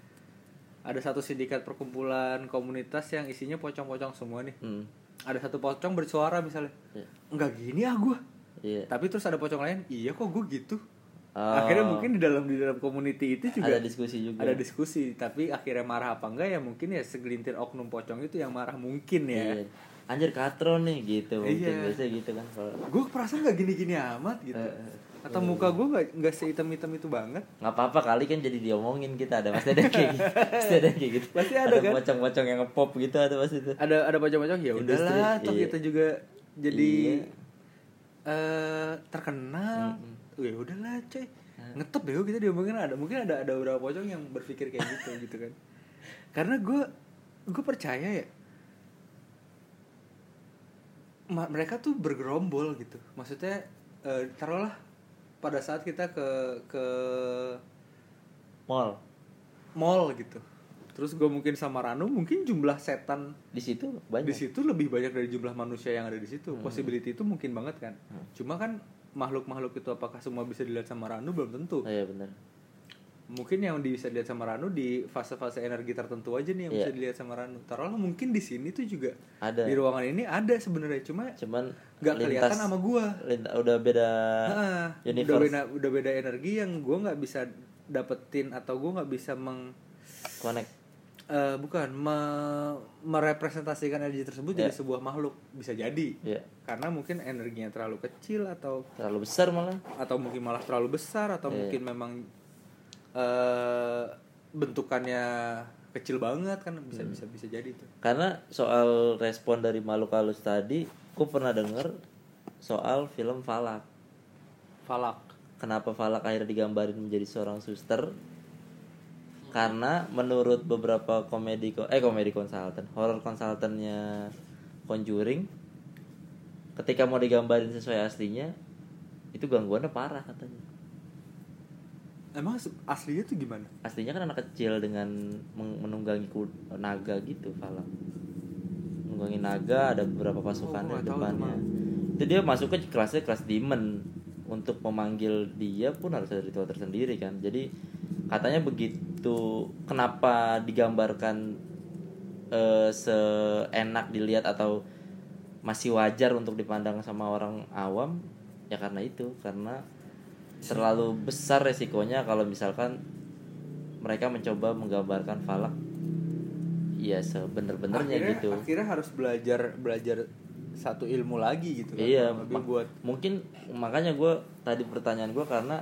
ada satu sindikat perkumpulan komunitas yang isinya pocong-pocong semua nih Hmm. ada satu pocong bersuara misalnya Iya. enggak gini ah gue Iya. tapi terus ada pocong lain iya kok gue gitu Oh. akhirnya mungkin di dalam di dalam community itu juga ada diskusi juga ada diskusi tapi akhirnya marah apa enggak ya mungkin ya segelintir oknum pocong itu yang marah mungkin ya Iya. Anjir katro nih gitu. Mungkin Iya. biasanya gitu kan kalau gue perasaan nggak gini-gini amat gitu. Eh, atau muka gue nggak nggak sehitam-hitam itu banget. Nggak apa-apa kali kan jadi diomongin kita ada pasti ada kayak gitu. Pasti ada kayak gitu. Pasti ada, kan? pocong-pocong yang ngepop gitu ada pasti tuh ada ada pocong-pocong ya udahlah toh iya. kita juga jadi Iya. eh terkenal. Mm-mm. ya udahlah coy. Ngetop deh kita diomongin ada mungkin ada ada beberapa pocong yang berpikir kayak gitu gitu kan. Karena gue gue percaya ya mereka tuh bergerombol gitu. Maksudnya eh, taruhlah pada saat kita ke ke mall. mall gitu. Terus gue mungkin sama Ranu mungkin jumlah setan di situ di banyak situ lebih banyak dari jumlah manusia yang ada di situ. Possibility itu mungkin banget kan. Cuma kan makhluk-makhluk itu apakah semua bisa dilihat sama Ranu? Belum tentu. Oh, iya benar mungkin yang bisa dilihat sama Ranu di fase-fase energi tertentu aja nih yang Iya. bisa dilihat sama Ranu. Taruhlah mungkin di sini tuh juga ada. di ruangan ini ada sebenarnya cuma cuman nggak kelihatan sama gua. lintas- udah beda Ah, udah beda udah beda energi yang gua nggak bisa dapetin atau gua nggak bisa meng connect. eh, bukan me- merepresentasikan energi tersebut jadi sebuah makhluk. Bisa jadi. Ya karena mungkin energinya terlalu kecil atau terlalu besar malah. atau mungkin malah terlalu besar atau mungkin memang eh bentukannya kecil banget kan bisa bisa bisa jadi itu karena soal respon dari makhluk halus tadi aku pernah denger soal film Falak. Falak. Kenapa Falak akhirnya digambarin menjadi seorang suster? Karena menurut beberapa komedi ko- eh komedi konsultan horror konsultannya Conjuring ketika mau digambarin sesuai aslinya itu gangguannya parah katanya emang aslinya tuh gimana? Aslinya kan anak kecil dengan menunggangi naga gitu Falak menunggangi naga ada beberapa pasukannya Oh, tahu depannya. Itu dia masuk ke kelasnya kelas demon. Untuk memanggil dia pun harus ada ritual tersendiri kan. Jadi katanya begitu kenapa digambarkan eh, seenak dilihat atau masih wajar untuk dipandang sama orang awam? Ya karena itu karena terlalu besar resikonya kalau misalkan mereka mencoba menggambarkan falak. Ya sebener-benernya gitu. akhirnya harus belajar belajar satu ilmu lagi gitu kan iya lebih buat mungkin makanya gue tadi pertanyaan gue karena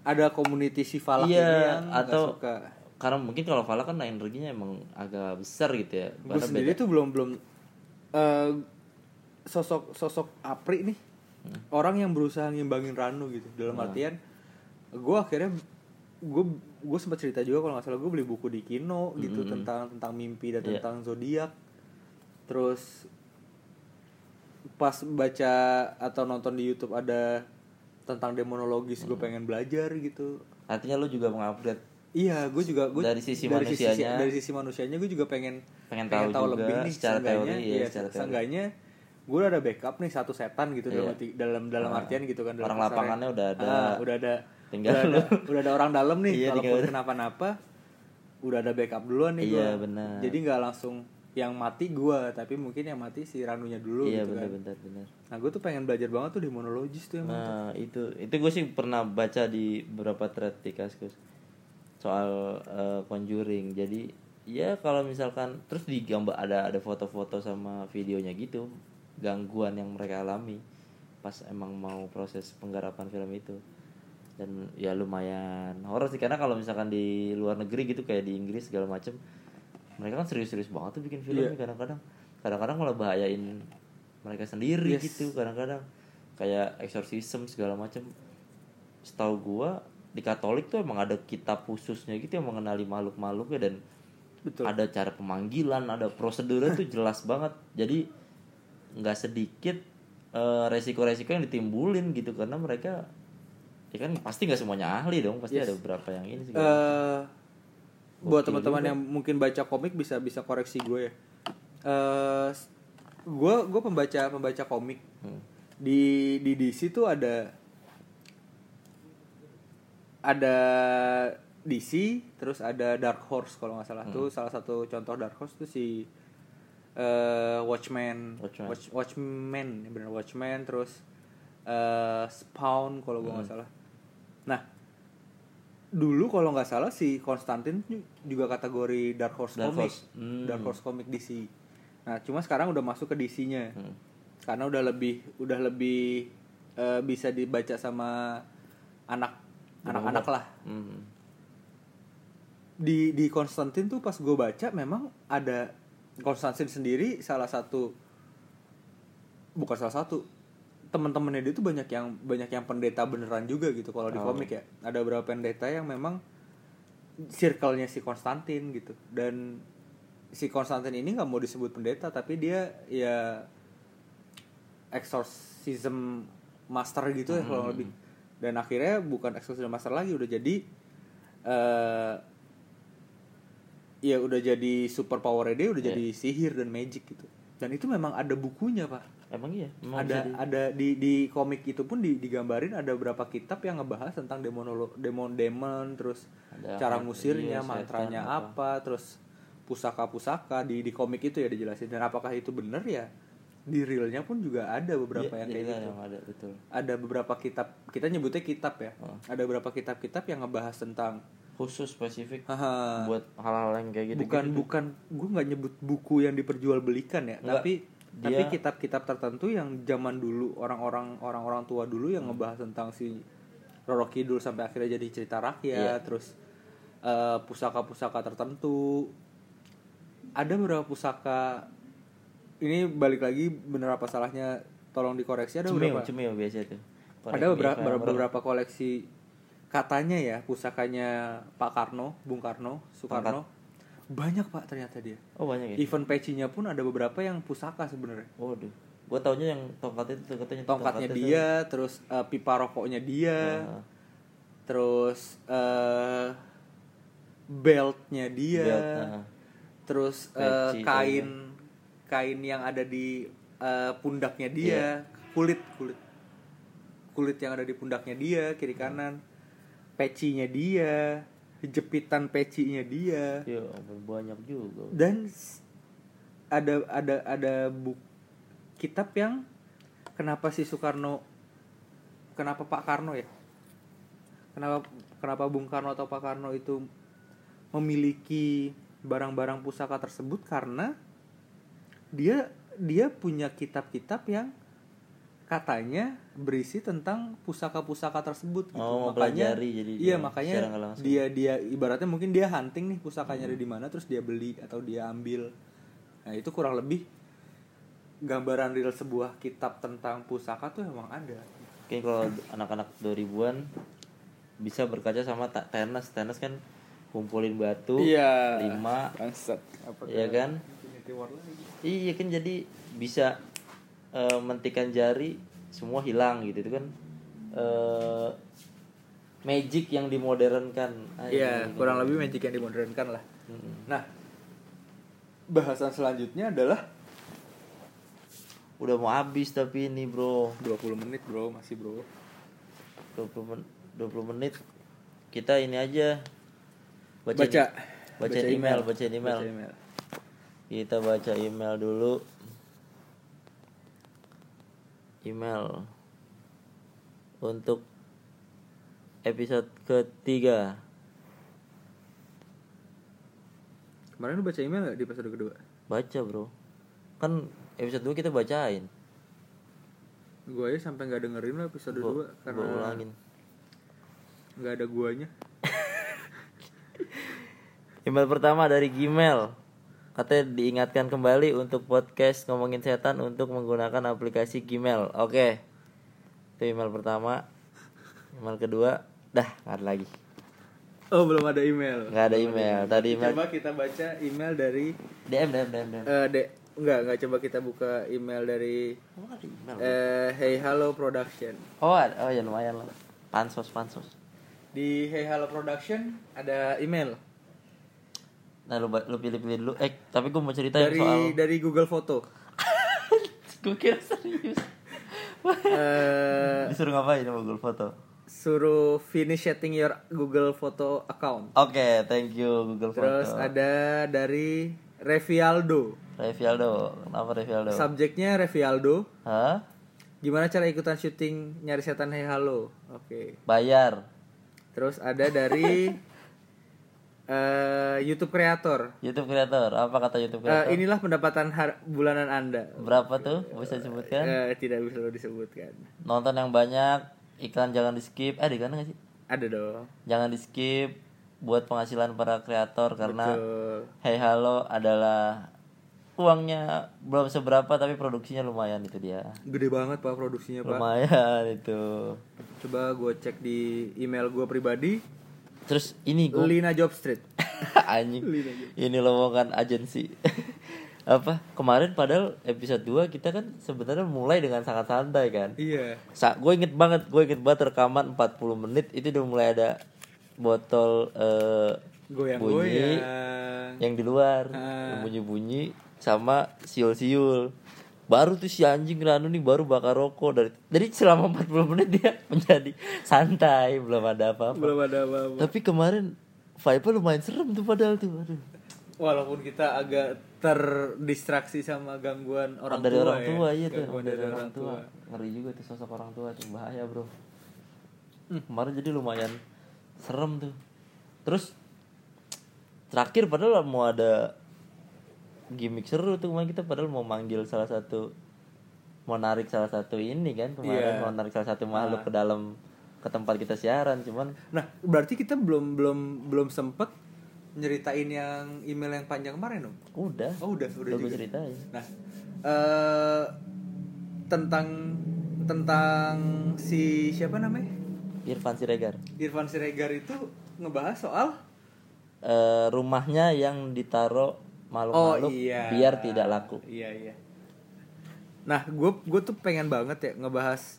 ada community si falak Iya, ini yang atau suka. karena mungkin kalau falak kan energinya emang agak besar gitu ya. Gue sendiri beda- tuh belum belum eh, sosok sosok Apri nih Hmm. orang yang berusaha ngimbangin Ranu gitu dalam artian gue akhirnya gue gue sempat cerita juga kalau nggak salah gue beli buku di Kino gitu tentang tentang mimpi dan Hmm. Iya. tentang zodiak terus pas baca atau nonton di YouTube ada tentang demonologis Hmm. gue pengen belajar gitu artinya lu juga mengupgrade Iya, gue juga gue Dari sisi dari manusianya. dari sisi manusianya gue juga pengen Pengen tahu juga lebih nih secara teori, ya, secara teori. seenggaknya gue udah ada backup nih satu setan gitu dalam Iya. arti- dalam dalam Ah, artian gitu kan dalam orang kasarnya. lapangannya udah ada. Ah, udah ada Tinggal udah, ada, udah ada orang dalam nih Iya, kalaupun tinggal- kenapa-napa udah ada backup duluan nih Iya, gua. benar. jadi nggak langsung yang mati gue tapi mungkin yang mati si Ranunya dulu iya gitu kan benar-benar benar nah gue tuh pengen belajar banget tuh demonologis tuh emang nah itu itu gue sih pernah baca di beberapa thread di kaskus soal eh, conjuring jadi ya kalau misalkan terus di gambar ada ada foto-foto sama videonya gitu gangguan yang mereka alami pas emang mau proses penggarapan film itu. Dan ya lumayan horor sih karena kalau misalkan di luar negeri gitu kayak di Inggris segala macem mereka kan serius-serius banget tuh bikin film Iya. kadang-kadang. Kadang-kadang malah bahayain mereka sendiri Yes. gitu kadang-kadang. Kayak exorcism segala macam setahu gua di Katolik tuh emang ada kitab khususnya gitu yang mengenali makhluk-makhluknya dan betul. ada cara pemanggilan ada prosedurnya tuh jelas banget. Jadi nggak sedikit eh, resiko-resiko yang ditimbulin gitu karena mereka ya kan pasti nggak semuanya ahli dong pasti Yes. ada beberapa yang ini sih eh buat Gokil teman-teman yang mungkin baca komik bisa bisa koreksi gue ya. Eh gue gue pembaca pembaca komik Hmm. di di DC tuh ada ada DC terus ada Dark Horse kalau nggak salah tuh salah satu contoh Dark Horse tuh si eh, Watchmen Watchmen. Watch, Watchmen ya bener Watchmen terus eh, Spawn kalau gue nggak salah nah dulu kalau nggak salah si Konstantin juga kategori Dark Horse Dark Comic Horse. Hmm. Dark Horse Comic DC nah cuma sekarang udah masuk ke DC-nya Hmm. karena udah lebih udah lebih eh, bisa dibaca sama anak anak-anak lah Hmm. di di Konstantin tuh pas gue baca memang ada Konstantin sendiri salah satu bukan salah satu teman-temannya dia tuh banyak yang banyak yang pendeta beneran juga gitu kalau di Oh. komik ya. Ada beberapa pendeta yang memang circle-nya si Konstantin gitu. Dan si Konstantin ini nggak mau disebut pendeta tapi dia ya exorcism master gitu ya kalau lebih. Dan akhirnya bukan exorcism master lagi udah jadi eh ya udah jadi super power dia udah Iya. jadi sihir dan magic gitu. Dan itu memang ada bukunya pak. Emang iya? Emang ada bisa di- ada di di komik itu pun di, digambarin ada beberapa kitab yang ngebahas tentang demonolo demon demon terus Ada cara apa- ngusirnya iya, mantranya setan apa. terus pusaka pusaka di di komik itu ya dijelasin. Dan apakah itu benar ya? Di realnya pun juga ada beberapa Iya, yang kayak iya, gitu. yang ada betul. Ada beberapa kitab kita nyebutnya kitab ya. Oh. ada beberapa kitab-kitab yang ngebahas tentang khusus spesifik Haha. buat hal-hal yang kayak gitu bukan bukan. Gue nggak nyebut buku yang diperjualbelikan ya Enggak. tapi tapi Dia- kitab-kitab tertentu yang zaman dulu orang-orang orang-orang tua dulu yang ngebahas tentang si Roro Kidul sampai akhirnya jadi cerita rakyat terus eh, pusaka-pusaka tertentu. Ada beberapa pusaka ini balik lagi bener apa salahnya? Tolong dikoreksi ada cemil cemil biasa tuh. Ada beberapa beberapa koleksi katanya ya pusakanya Pak Karno, Bung Karno, Soekarno. Banyak Pak ternyata dia. oh banyak ya Event pecinya pun ada beberapa yang pusaka sebenarnya. waduh gua taunya yang tongkatnya itu katanya Tongkatnya tuh. dia, terus eh, pipa rokoknya dia, Ah. terus eh beltnya dia, Belt, nah. terus eh, Peci, kain kain yang ada di eh, pundaknya dia, kulit kulit kulit yang ada di pundaknya dia kiri kanan, pecinya dia, jepitan pecinya dia. ya banyak juga. Dan ada ada ada buk kitab yang kenapa si Soekarno kenapa Pak Karno ya? Kenapa kenapa Bung Karno atau Pak Karno itu memiliki barang-barang pusaka tersebut? Karena dia dia punya kitab-kitab yang katanya berisi tentang pusaka-pusaka tersebut gitu. Oh, makanya jadi iya makanya dia dia ibaratnya mungkin dia hunting nih pusakanya ada di mana terus dia beli atau dia ambil. Nah itu kurang lebih gambaran real sebuah kitab tentang pusaka tuh emang ada. Oke kalau anak-anak 2000-an bisa berkaca sama tenis. Tenis kan kumpulin batu iya. lima bangsat apa ya kan? Iya kan jadi bisa eh, mentikan jari semua hilang gitu. Itu kan eh, magic yang dimodernkan. Ah, iya ini- kurang lebih magic yang dimodernkan lah. Mm-mm. nah bahasan selanjutnya adalah udah mau habis tapi ini bro. 20 menit bro. Masih bro. 20 men 20 menit. Kita ini aja baca baca. email, baca email. Baca email. kita baca email dulu email. Untuk episode ketiga. Kemarin lu baca email gak di episode kedua? Baca bro. Kan episode 2 kita bacain. Gue aja sampai nggak dengerin lo episode 2 karena gua ulangin. nggak ada guanya. Email pertama dari Gmail katanya diingatkan kembali untuk podcast ngomongin setan untuk menggunakan aplikasi Gmail. Oke. Itu email pertama. Email kedua. Dah nggak ada lagi. Oh belum ada email. Nggak ada email. Tadi email. coba kita baca email dari DM DM DM DM eh dek nggak nggak. Coba kita buka email dari Oh, ada email. eh Hey Hello Production. Oh, oh ya lumayan lah. Pansos, pansos. di Hey Hello Production ada email Nah, lu, lu pilih-pilih dulu. Eh, tapi gue mau cerita yang dari soal... dari Google Foto gue kira serius. eh Disuruh ngapain sama Google Foto? suruh finish setting your Google Photo account Oke, thank you Google terus Foto. ada dari Revialdo Revialdo. Kenapa Revialdo? subjeknya Revialdo Hah? Gimana cara ikutan syuting nyari setan Hey Halo? Oke. Bayar. Terus ada dari eh, YouTube kreator. YouTube kreator. Apa kata YouTube Eh, kreator? inilah pendapatan har- bulanan Anda. Berapa tuh? Bisa disebutkan? Eh, tidak bisa lo disebutkan. Nonton yang banyak, iklan jangan di-skip. Eh, di gak sih? Ada dong. Jangan di-skip buat penghasilan para kreator karena Betul. Hey Halo adalah uangnya belum seberapa tapi produksinya lumayan itu dia. Gede banget pak produksinya pak. Lumayan itu. Coba gue cek di email gue pribadi. Terus ini gue Lina Job Street. anjing. Lina Job. Ini lowongan agensi. Apa? Kemarin padahal episode 2 kita kan sebenarnya mulai dengan sangat santai kan. Iya. Sa gue inget banget, gue inget banget rekaman 40 menit itu udah mulai ada botol eh Goyang-goyang. yang di luar Ah. yang bunyi-bunyi sama siul-siul baru tuh si anjing Ranu nih baru bakar rokok dari dari selama 40 menit dia menjadi santai belum ada apa-apa Belum ada apa-apa. tapi kemarin vibe lumayan serem tuh padahal tuh aduh Walaupun kita agak terdistraksi sama gangguan orang dari tua orang ya. tua iya tuh Gangguan dari orang tua ngeri juga tuh sosok orang tua tuh bahaya bro Hmm. kemarin jadi lumayan serem tuh terus terakhir padahal mau ada gimmick seru tuh kemarin kita padahal mau manggil salah satu mau narik salah satu ini kan kemarin Iya. mau narik salah satu makhluk ke dalam ke tempat kita siaran cuman Nah, berarti kita belum belum belum sempet nyeritain yang email yang panjang kemarin dong. udah Oh, udah, udah udah juga. ceritain Nah, eh tentang tentang si siapa namanya? Irfan Siregar Irfan Siregar itu ngebahas soal Eh, rumahnya yang ditaruh makhluk-makhluk Oh, iya. biar tidak laku Iya, iya. Nah, gue gue tuh pengen banget ya ngebahas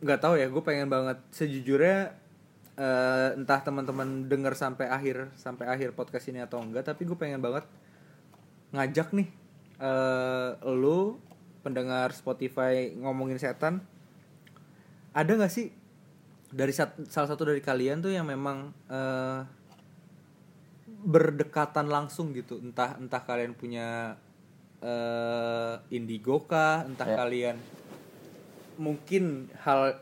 nggak tahu ya, gue pengen banget sejujurnya eh, entah teman-teman denger sampai akhir sampai akhir podcast ini atau enggak, tapi gue pengen banget ngajak nih eh lu pendengar Spotify ngomongin setan ada nggak sih dari sat- salah satu dari kalian tuh yang memang eh, berdekatan langsung gitu. Entah entah kalian punya eh indigo kah entah Ya. kalian mungkin hal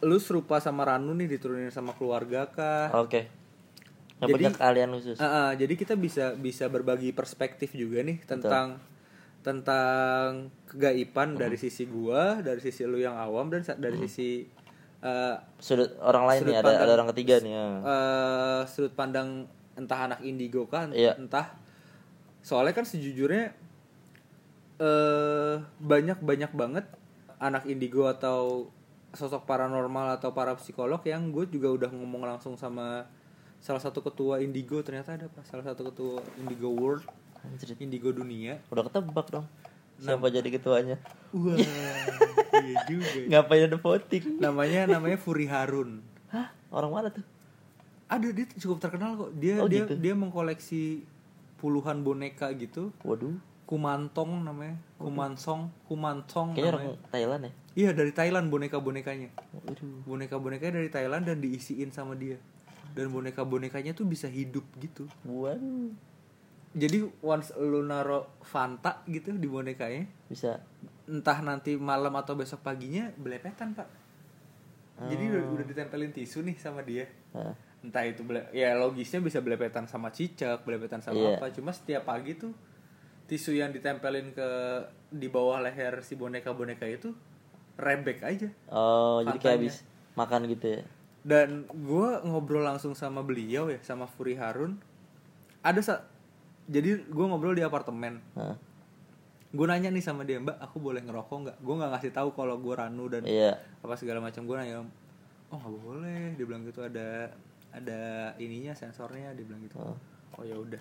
lu serupa sama Ranu nih diturunin sama keluarga kah? Oke. Yang Jadi- kalian khusus. Ah, ah, jadi kita bisa bisa berbagi perspektif juga nih tentang tentang kegaiban dari sisi gua, dari sisi lu yang awam dan dari sisi eh, sudut orang lain Sudut nih ada pandang- ada orang ketiga nih ya. eh, sudut pandang entah anak indigo kah, Iya. entah. Soalnya kan sejujurnya eh banyak banyak banget anak indigo atau sosok paranormal atau para psikolog yang gue juga udah ngomong langsung sama salah satu ketua indigo. Ternyata ada apa? Salah satu ketua indigo world indigo dunia. Udah ketebak dong. Siapa jadi ketuanya? Wah iya juga ya. ngapain ada voting? Namanya namanya Furi Harun. Hah? Orang mana tuh ada dia cukup terkenal kok. Dia Oh, dia gitu. dia mengkoleksi puluhan boneka gitu. Waduh. Kumantong namanya. Kumansong kumantong kayaknya namanya. Orang Thailand ya? Iya dari Thailand boneka bonekanya waduh. Boneka bonekanya dari Thailand dan diisiin sama dia. Dan boneka bonekanya tuh bisa hidup gitu. Waduh. Jadi once lu naro Fanta gitu di bonekanya bisa. entah nanti malam atau besok paginya belepetan pak. Jadi udah, udah ditempelin tisu nih sama dia. Hah. Entah itu ya logisnya bisa belepetan sama cicak belepetan sama Iya. apa. Cuma setiap pagi tuh tisu yang ditempelin ke di bawah leher si boneka boneka itu rebek aja oh jadi kayak habis makan gitu ya? Dan gue ngobrol langsung sama beliau ya sama Furi Harun. Ada sa jadi gue ngobrol di apartemen. Hah. gue nanya nih sama dia mbak aku boleh ngerokok nggak? Gue nggak ngasih tahu kalau gue Ranu dan iya. apa segala macam. Gue nanya oh nggak boleh. Dia bilang gitu ada ada ininya sensornya dia bilang gitu. Oh. oh ya udah.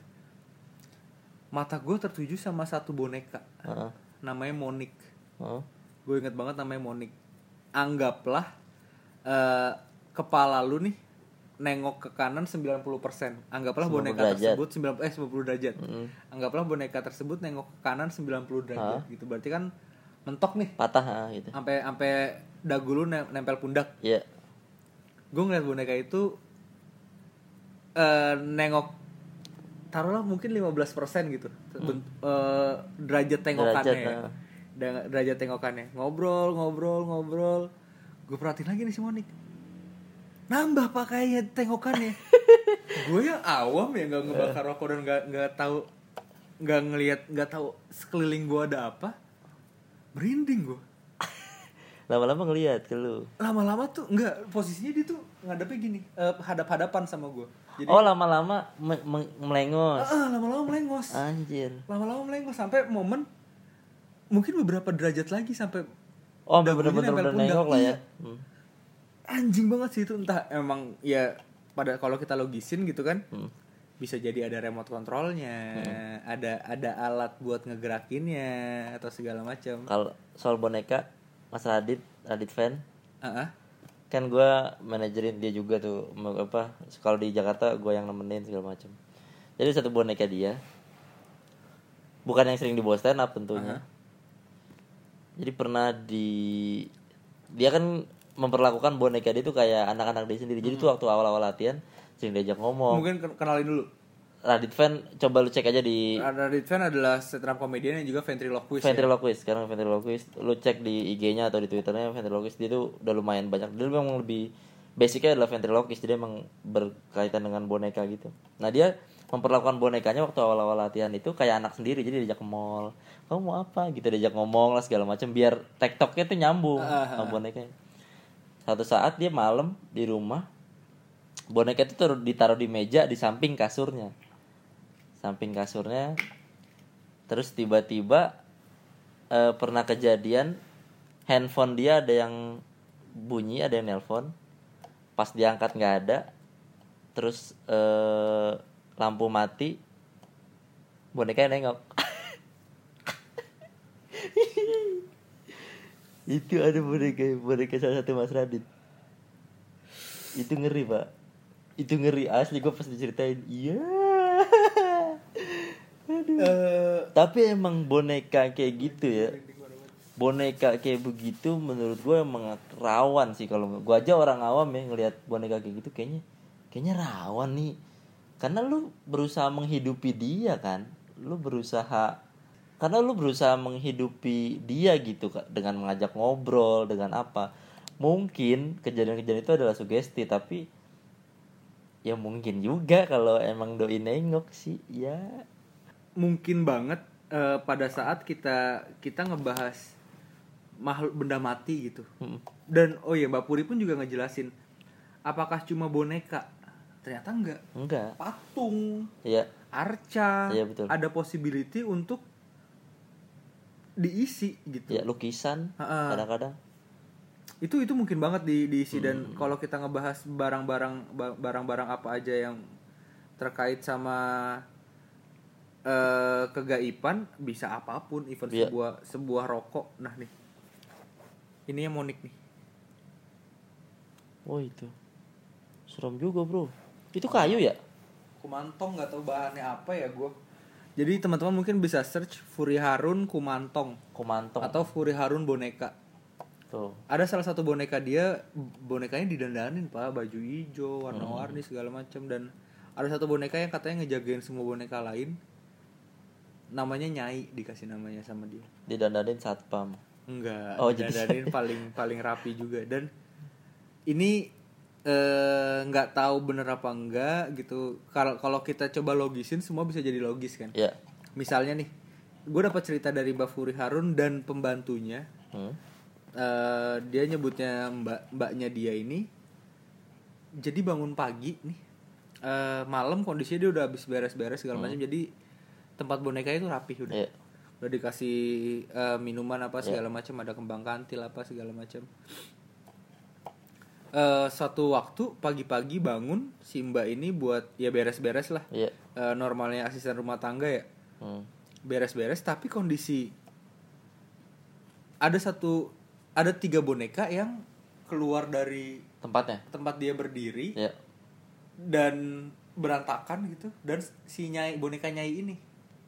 Mata gue tertuju sama satu boneka. Heeh. namanya Monik Oh. gue inget banget namanya Monik anggaplah eh, kepala lu nih nengok ke kanan 90% anggaplah 90 boneka derajat. tersebut 9 eh 90 derajat. Mm. anggaplah boneka tersebut nengok ke kanan 90 derajat gitu. Berarti kan mentok nih. Patah ah, gitu. Sampai sampai dagu lu ne- nempel pundak. Iya. Gue ngeliat boneka itu eh nengok taruhlah mungkin 15% gitu Ben- eh, derajat tengokannya Derajat, ya. Da- derajat tengokannya. Ngobrol ngobrol ngobrol. Gue perhatiin lagi nih si Monik. Nambah pak kayak tengokannya. Gue yang awam ya nggak ngebakar rokok dan nggak nggak tahu nggak ngelihat nggak tahu sekeliling gue ada apa. Merinding gue lama-lama ngeliat ke lu. Lama-lama tuh nggak posisinya dia tuh ngadepnya gini eh, hadap-hadapan sama gue jadi oh lama-lama me- me- melengos. Ah, lama-lama melengos. Anjir. Lama-lama melengos sampai momen mungkin beberapa derajat lagi sampai oh bener-bener nengok lah ya. Iya. Hmm. anjing banget sih itu entah emang ya pada kalau kita logisin gitu kan Hmm. bisa jadi ada remote kontrolnya ada ada alat buat ngegerakinnya atau segala macam. Kalau soal boneka Mas Radit Radit fan Ah, ah. kan gue manajerin dia juga tuh apa kalau di Jakarta gue yang nemenin segala macam jadi satu boneka dia bukan yang sering dibawa stand up tentunya. Jadi pernah di dia kan memperlakukan boneka dia tuh kayak anak-anak dia sendiri. Jadi tuh waktu awal-awal latihan sering diajak ngomong. Mungkin ken- kenalin dulu Radit fan coba lu cek aja di Radit Fan adalah stand up comedian yang juga ventriloquist ya. ventriloquist sekarang ventriloquist. Lu cek di IG-nya atau di Twitternya ventriloquist. Dia tuh udah lumayan banyak. Dia memang lebih basicnya adalah ventriloquist jadi emang berkaitan dengan boneka gitu. Nah dia memperlakukan bonekanya waktu awal-awal latihan itu kayak anak sendiri jadi diajak ke mall. Kamu mau apa? Gitu diajak ngomong lah segala macam biar tektoknya tuh nyambung sama bonekanya. Satu saat dia malam di rumah boneka itu taruh- ditaruh di meja di samping kasurnya samping kasurnya terus tiba-tiba eh, pernah kejadian handphone dia ada yang bunyi ada yang nelpon. Pas diangkat nggak ada terus eh, lampu mati bonekanya nengok. Itu ada boneka boneka salah satu mas Radit. Itu ngeri pak. Itu ngeri asli gue pas diceritain iya Eh, tapi emang boneka kayak gitu ya. Boneka kayak begitu menurut gue emang rawan sih. Kalau gue aja orang awam ya ngelihat boneka kayak gitu kayaknya kayaknya rawan nih. Karena lu berusaha menghidupi dia kan. Lu berusaha karena lu berusaha menghidupi dia gitu dengan mengajak ngobrol dengan apa. Mungkin kejadian-kejadian itu adalah sugesti tapi ya mungkin juga kalau emang doi nengok sih ya mungkin banget eh, pada saat kita kita ngebahas makhluk benda mati gitu. Mm. dan oh ya mbak Puri pun juga ngejelasin apakah cuma boneka? Ternyata enggak. Enggak. Patung ya arca Iya, betul. ada possibility untuk diisi gitu. Ya lukisan kadang-kadang. Itu itu mungkin banget di diisi. Hmm. dan kalau kita ngebahas barang-barang ba- barang-barang apa aja yang terkait sama eh kegaiban bisa apa pun even Iya. sebuah sebuah rokok. Nah nih. Ini yang monik nih. Oh itu. Serem juga bro. Itu kayu ya? Kumantong nggak tahu bahannya apa ya gue jadi teman-teman mungkin bisa search Furi Harun kumantong. Komantong atau Furi Harun boneka. Tuh. Ada salah satu boneka dia bonekanya didandanin pak. Baju hijau warna-warni segala macam. Dan ada satu boneka yang katanya ngejagain semua boneka lain namanya nyai dikasih namanya sama dia. Didandanin satpam. Enggak Oh, jadi- didandanin paling paling rapi juga. Dan ini eh, nggak tahu bener apa enggak gitu. Kalau kalau kita coba logisin semua bisa jadi logis kan? Ya misalnya nih gue dapat cerita dari Mbak Furi Harun dan pembantunya. Hmm? eh dia nyebutnya mbak mbaknya dia ini jadi bangun pagi nih. Eh malam kondisinya dia udah habis beres-beres segala macam. Jadi tempat bonekanya itu rapi udah Iya. udah dikasih eh, minuman apa segala macam ada kembang kantil apa segala macam. Eh suatu waktu pagi-pagi bangun si mbak ini buat ya beres-beres lah. Iya. Eh, normalnya asisten rumah tangga ya. Hmm. beres-beres tapi kondisi ada satu ada tiga boneka yang keluar dari tempatnya? tempat dia berdiri ya dan berantakan gitu. Dan si nyai boneka nyai ini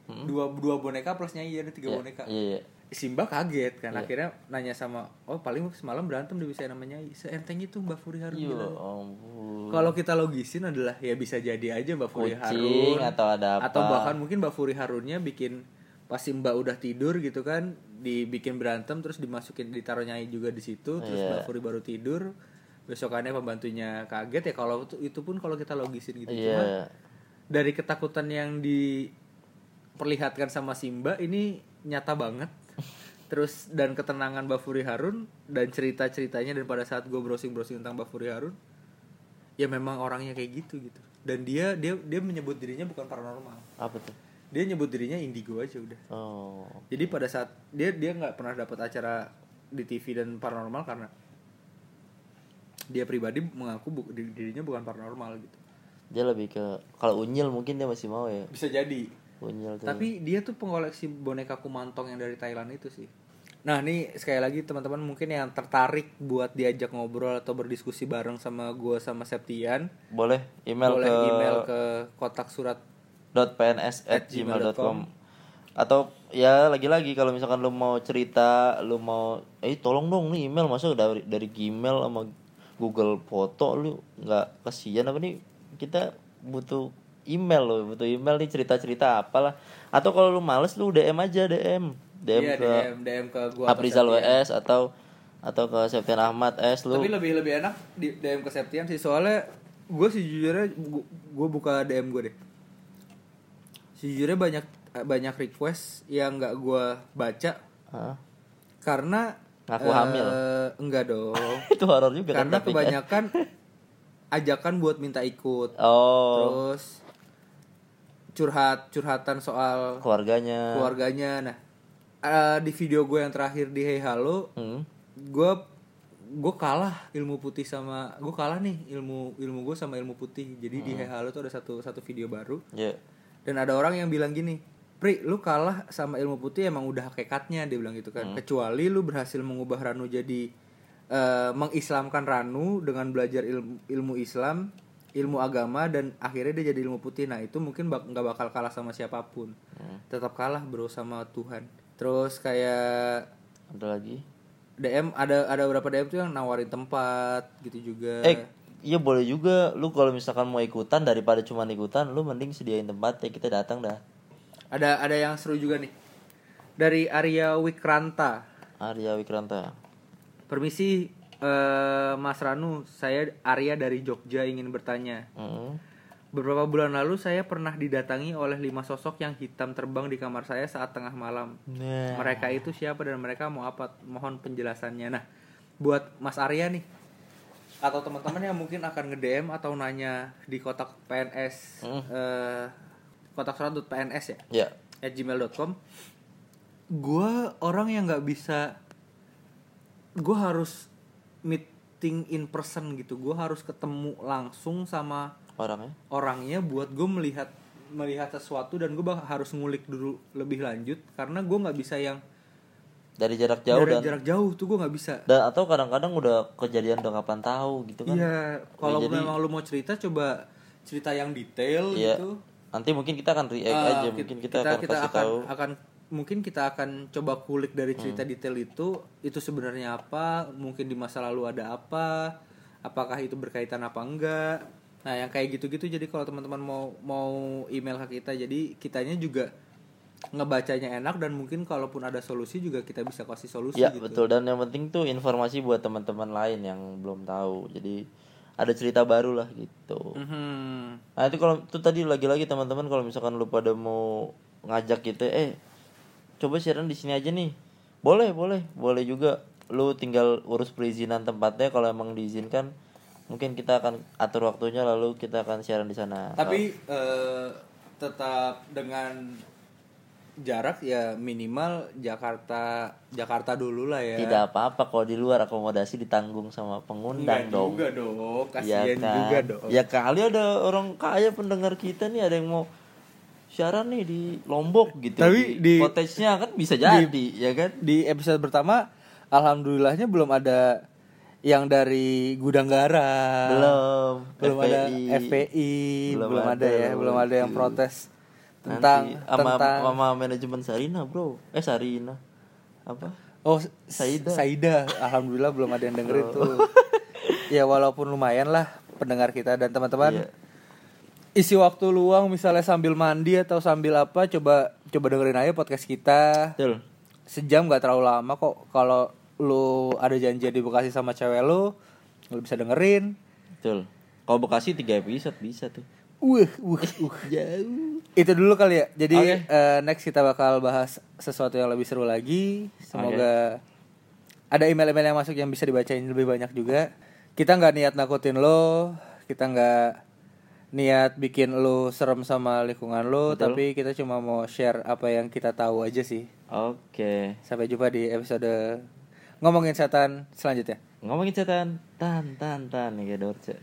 dua dua boneka plus nyai ada tiga Iya, boneka. iya iya. Simba kaget kan Iya. akhirnya nanya sama oh paling semalam berantem dia bisa nama nyai seenteng itu mbak Furi Harun bilang. ampun. Kalau kita logisin adalah ya bisa jadi aja mbak Furi Kucing Harun atau ada apa. atau bahkan mungkin Mbak Furi Harunnya bikin pas si Mbak udah tidur gitu kan dibikin berantem terus dimasukin ditaruh nyai juga di situ terus Iya. Mbak Furi baru tidur. Besokannya pembantunya kaget ya kalau itu, itu pun kalau kita logisin gitu. Cuma iya dari ketakutan yang diperlihatkan sama Simba ini nyata banget. Terus dan ketenangan Mbak Furi Harun dan cerita ceritanya dan pada saat gue browsing browsing tentang Mbak Furi Harun ya memang orangnya kayak gitu gitu. Dan dia dia dia menyebut dirinya bukan paranormal. Apa tuh? Dia nyebut dirinya indigo aja udah. Oh jadi pada saat dia dia nggak pernah dapat acara di TV dan paranormal karena dia pribadi mengaku bu- diri- dirinya bukan paranormal gitu. Dia lebih ke kalau unyil mungkin dia masih mau ya. Bisa jadi unyil tuh. Tapi dia tuh pengoleksi boneka kumantong yang dari Thailand itu sih. Nah, nih sekali lagi teman-teman mungkin yang tertarik buat diajak ngobrol atau berdiskusi bareng sama gua sama Septian, boleh email boleh ke email ke kotak surat .pns at gmail.com atau ya lagi-lagi kalau misalkan lu mau cerita lu mau eh tolong dong nih email. Masuk dari dari Gmail sama Google Foto lu nggak kasihan apa nih? Kita butuh email loh butuh email nih cerita-cerita apalah atau kalau lu males lu DM aja DM DM Iya, ke DM, DM ke gua Aprizal. WS atau atau ke Septian Ahmad S lu Tapi lebih lebih enak di DM ke Septian sih soalnya gue sejujurnya gue buka DM gue deh. Sejujurnya banyak banyak request yang nggak gue baca Hah? karena Ngaku hamil. eh, enggak dong. itu horor juga kan karena kan. kebanyakan ajakan buat minta ikut. oh Terus curhat curhatan soal keluarganya keluarganya. Nah, eh, di video gue yang terakhir di Hey Halo, Hmm. gue gue kalah ilmu putih sama gue kalah nih ilmu ilmu gue sama ilmu putih. Jadi di Hey Halo tuh ada satu satu video baru ya dan ada orang yang bilang gini, Pri, lu kalah sama ilmu putih emang udah hakikatnya dia bilang gitu kan. Kecuali lu berhasil mengubah Ranu jadi eh, mengislamkan Ranu dengan belajar ilmu, ilmu Islam, ilmu agama dan akhirnya dia jadi ilmu putih. Nah, itu mungkin bak- nggak bakal kalah sama siapa pun. Tetap kalah bro sama Tuhan. Terus kayak ada lagi DM ada ada beberapa DM tuh yang nawarin tempat gitu juga. eh iya boleh juga lu kalau misalkan mau ikutan daripada cuma ikutan lu mending sediain tempat ya kita datang dah Ada ada yang seru juga nih. Dari Arya Wikranta. Arya Wikranta Permisi eh, Mas Ranu, saya Arya dari Jogja ingin bertanya. Hmm. Beberapa bulan lalu saya pernah didatangi oleh lima sosok yang hitam terbang di kamar saya saat tengah malam. Nah. Mereka itu siapa dan mereka mau apa? Mohon penjelasannya. Nah, buat Mas Arya nih atau teman-teman yang mungkin akan nge-DM atau nanya di kotak PNS Hmm. eh, kotak surat.pns ya ya at gmail.com gue orang yang nggak bisa gue harus meeting in person gitu. Gue harus ketemu langsung sama orangnya? orangnya buat gue melihat melihat sesuatu dan gue harus ngulik dulu lebih lanjut karena gue nggak bisa yang dari jarak jauh dari dan jarak jauh tuh gue nggak bisa. Dan atau kadang-kadang udah kejadian udah kapan tahu gitu kan. Iya kalau jadi- memang lu mau cerita coba cerita yang detail Iya. gitu. Nanti mungkin kita akan react Ah, aja ki- mungkin kita, akan kasih akan, tahu. akan mungkin kita akan coba kulik dari cerita Hmm. detail itu itu sebenarnya apa mungkin di masa lalu ada apa apakah itu berkaitan apa enggak. Nah yang kayak gitu-gitu jadi kalau teman-teman mau mau email ke kita jadi kitanya juga ngebacanya enak dan mungkin kalaupun ada solusi juga kita bisa kasih solusi ya gitu. betul. Dan yang penting tuh informasi buat teman-teman lain yang belum tahu. Jadi ada cerita baru lah gitu. Mhm. Nah itu kalau itu tadi lagi-lagi teman-teman kalau misalkan lu pada mau ngajak kita, eh coba siaran di sini aja nih. Boleh, boleh, boleh juga. Lu tinggal urus perizinan tempatnya kalau emang diizinkan. Mungkin kita akan atur waktunya lalu kita akan siaran di sana. tapi eh, tetap dengan jarak ya minimal Jakarta Jakarta dulu lah ya tidak apa-apa kalau di luar akomodasi ditanggung sama pengundang Enggak dong. juga dong, Ya kasihan kan? juga dong. Ya kali ada orang kaya pendengar kita nih ada yang mau siaran nih di Lombok gitu. Tapi di- cottage-nya kan bisa jadi, ya kan? Di episode pertama, alhamdulillahnya belum ada yang dari gudang garam. Belum. Belum ada FPI. FPI, belum, Belum ada, ada, ya, belum ada yang gitu. protes tentang Nanti tentang sama manajemen Sarina, Bro. Eh Sarina. Apa? Oh, Saida. Saida. Alhamdulillah belum ada yang dengerin tuh. ya walaupun lumayan lah pendengar kita dan teman-teman. Iya. Isi waktu luang misalnya sambil mandi atau sambil apa coba coba dengerin aja podcast kita. Betul. Sejam gak terlalu lama kok kalau lu ada janji di Bekasi sama cewek lu, lu bisa dengerin. Betul. Kalau Bekasi 3 episode bisa tuh. Uh, uh, uh. Jauh. Itu dulu kali ya. Jadi Oke. eh, next kita bakal bahas sesuatu yang lebih seru lagi. Semoga ada email-email yang masuk yang bisa dibacain lebih banyak juga. Kita nggak niat nakutin lo, kita nggak niat bikin lo serem sama lingkungan lo, tapi kita cuma mau share apa yang kita tahu aja sih. Oke. Sampai jumpa di episode ngomongin setan selanjutnya. Ngomongin setan, tan tan tan kayak Dorce.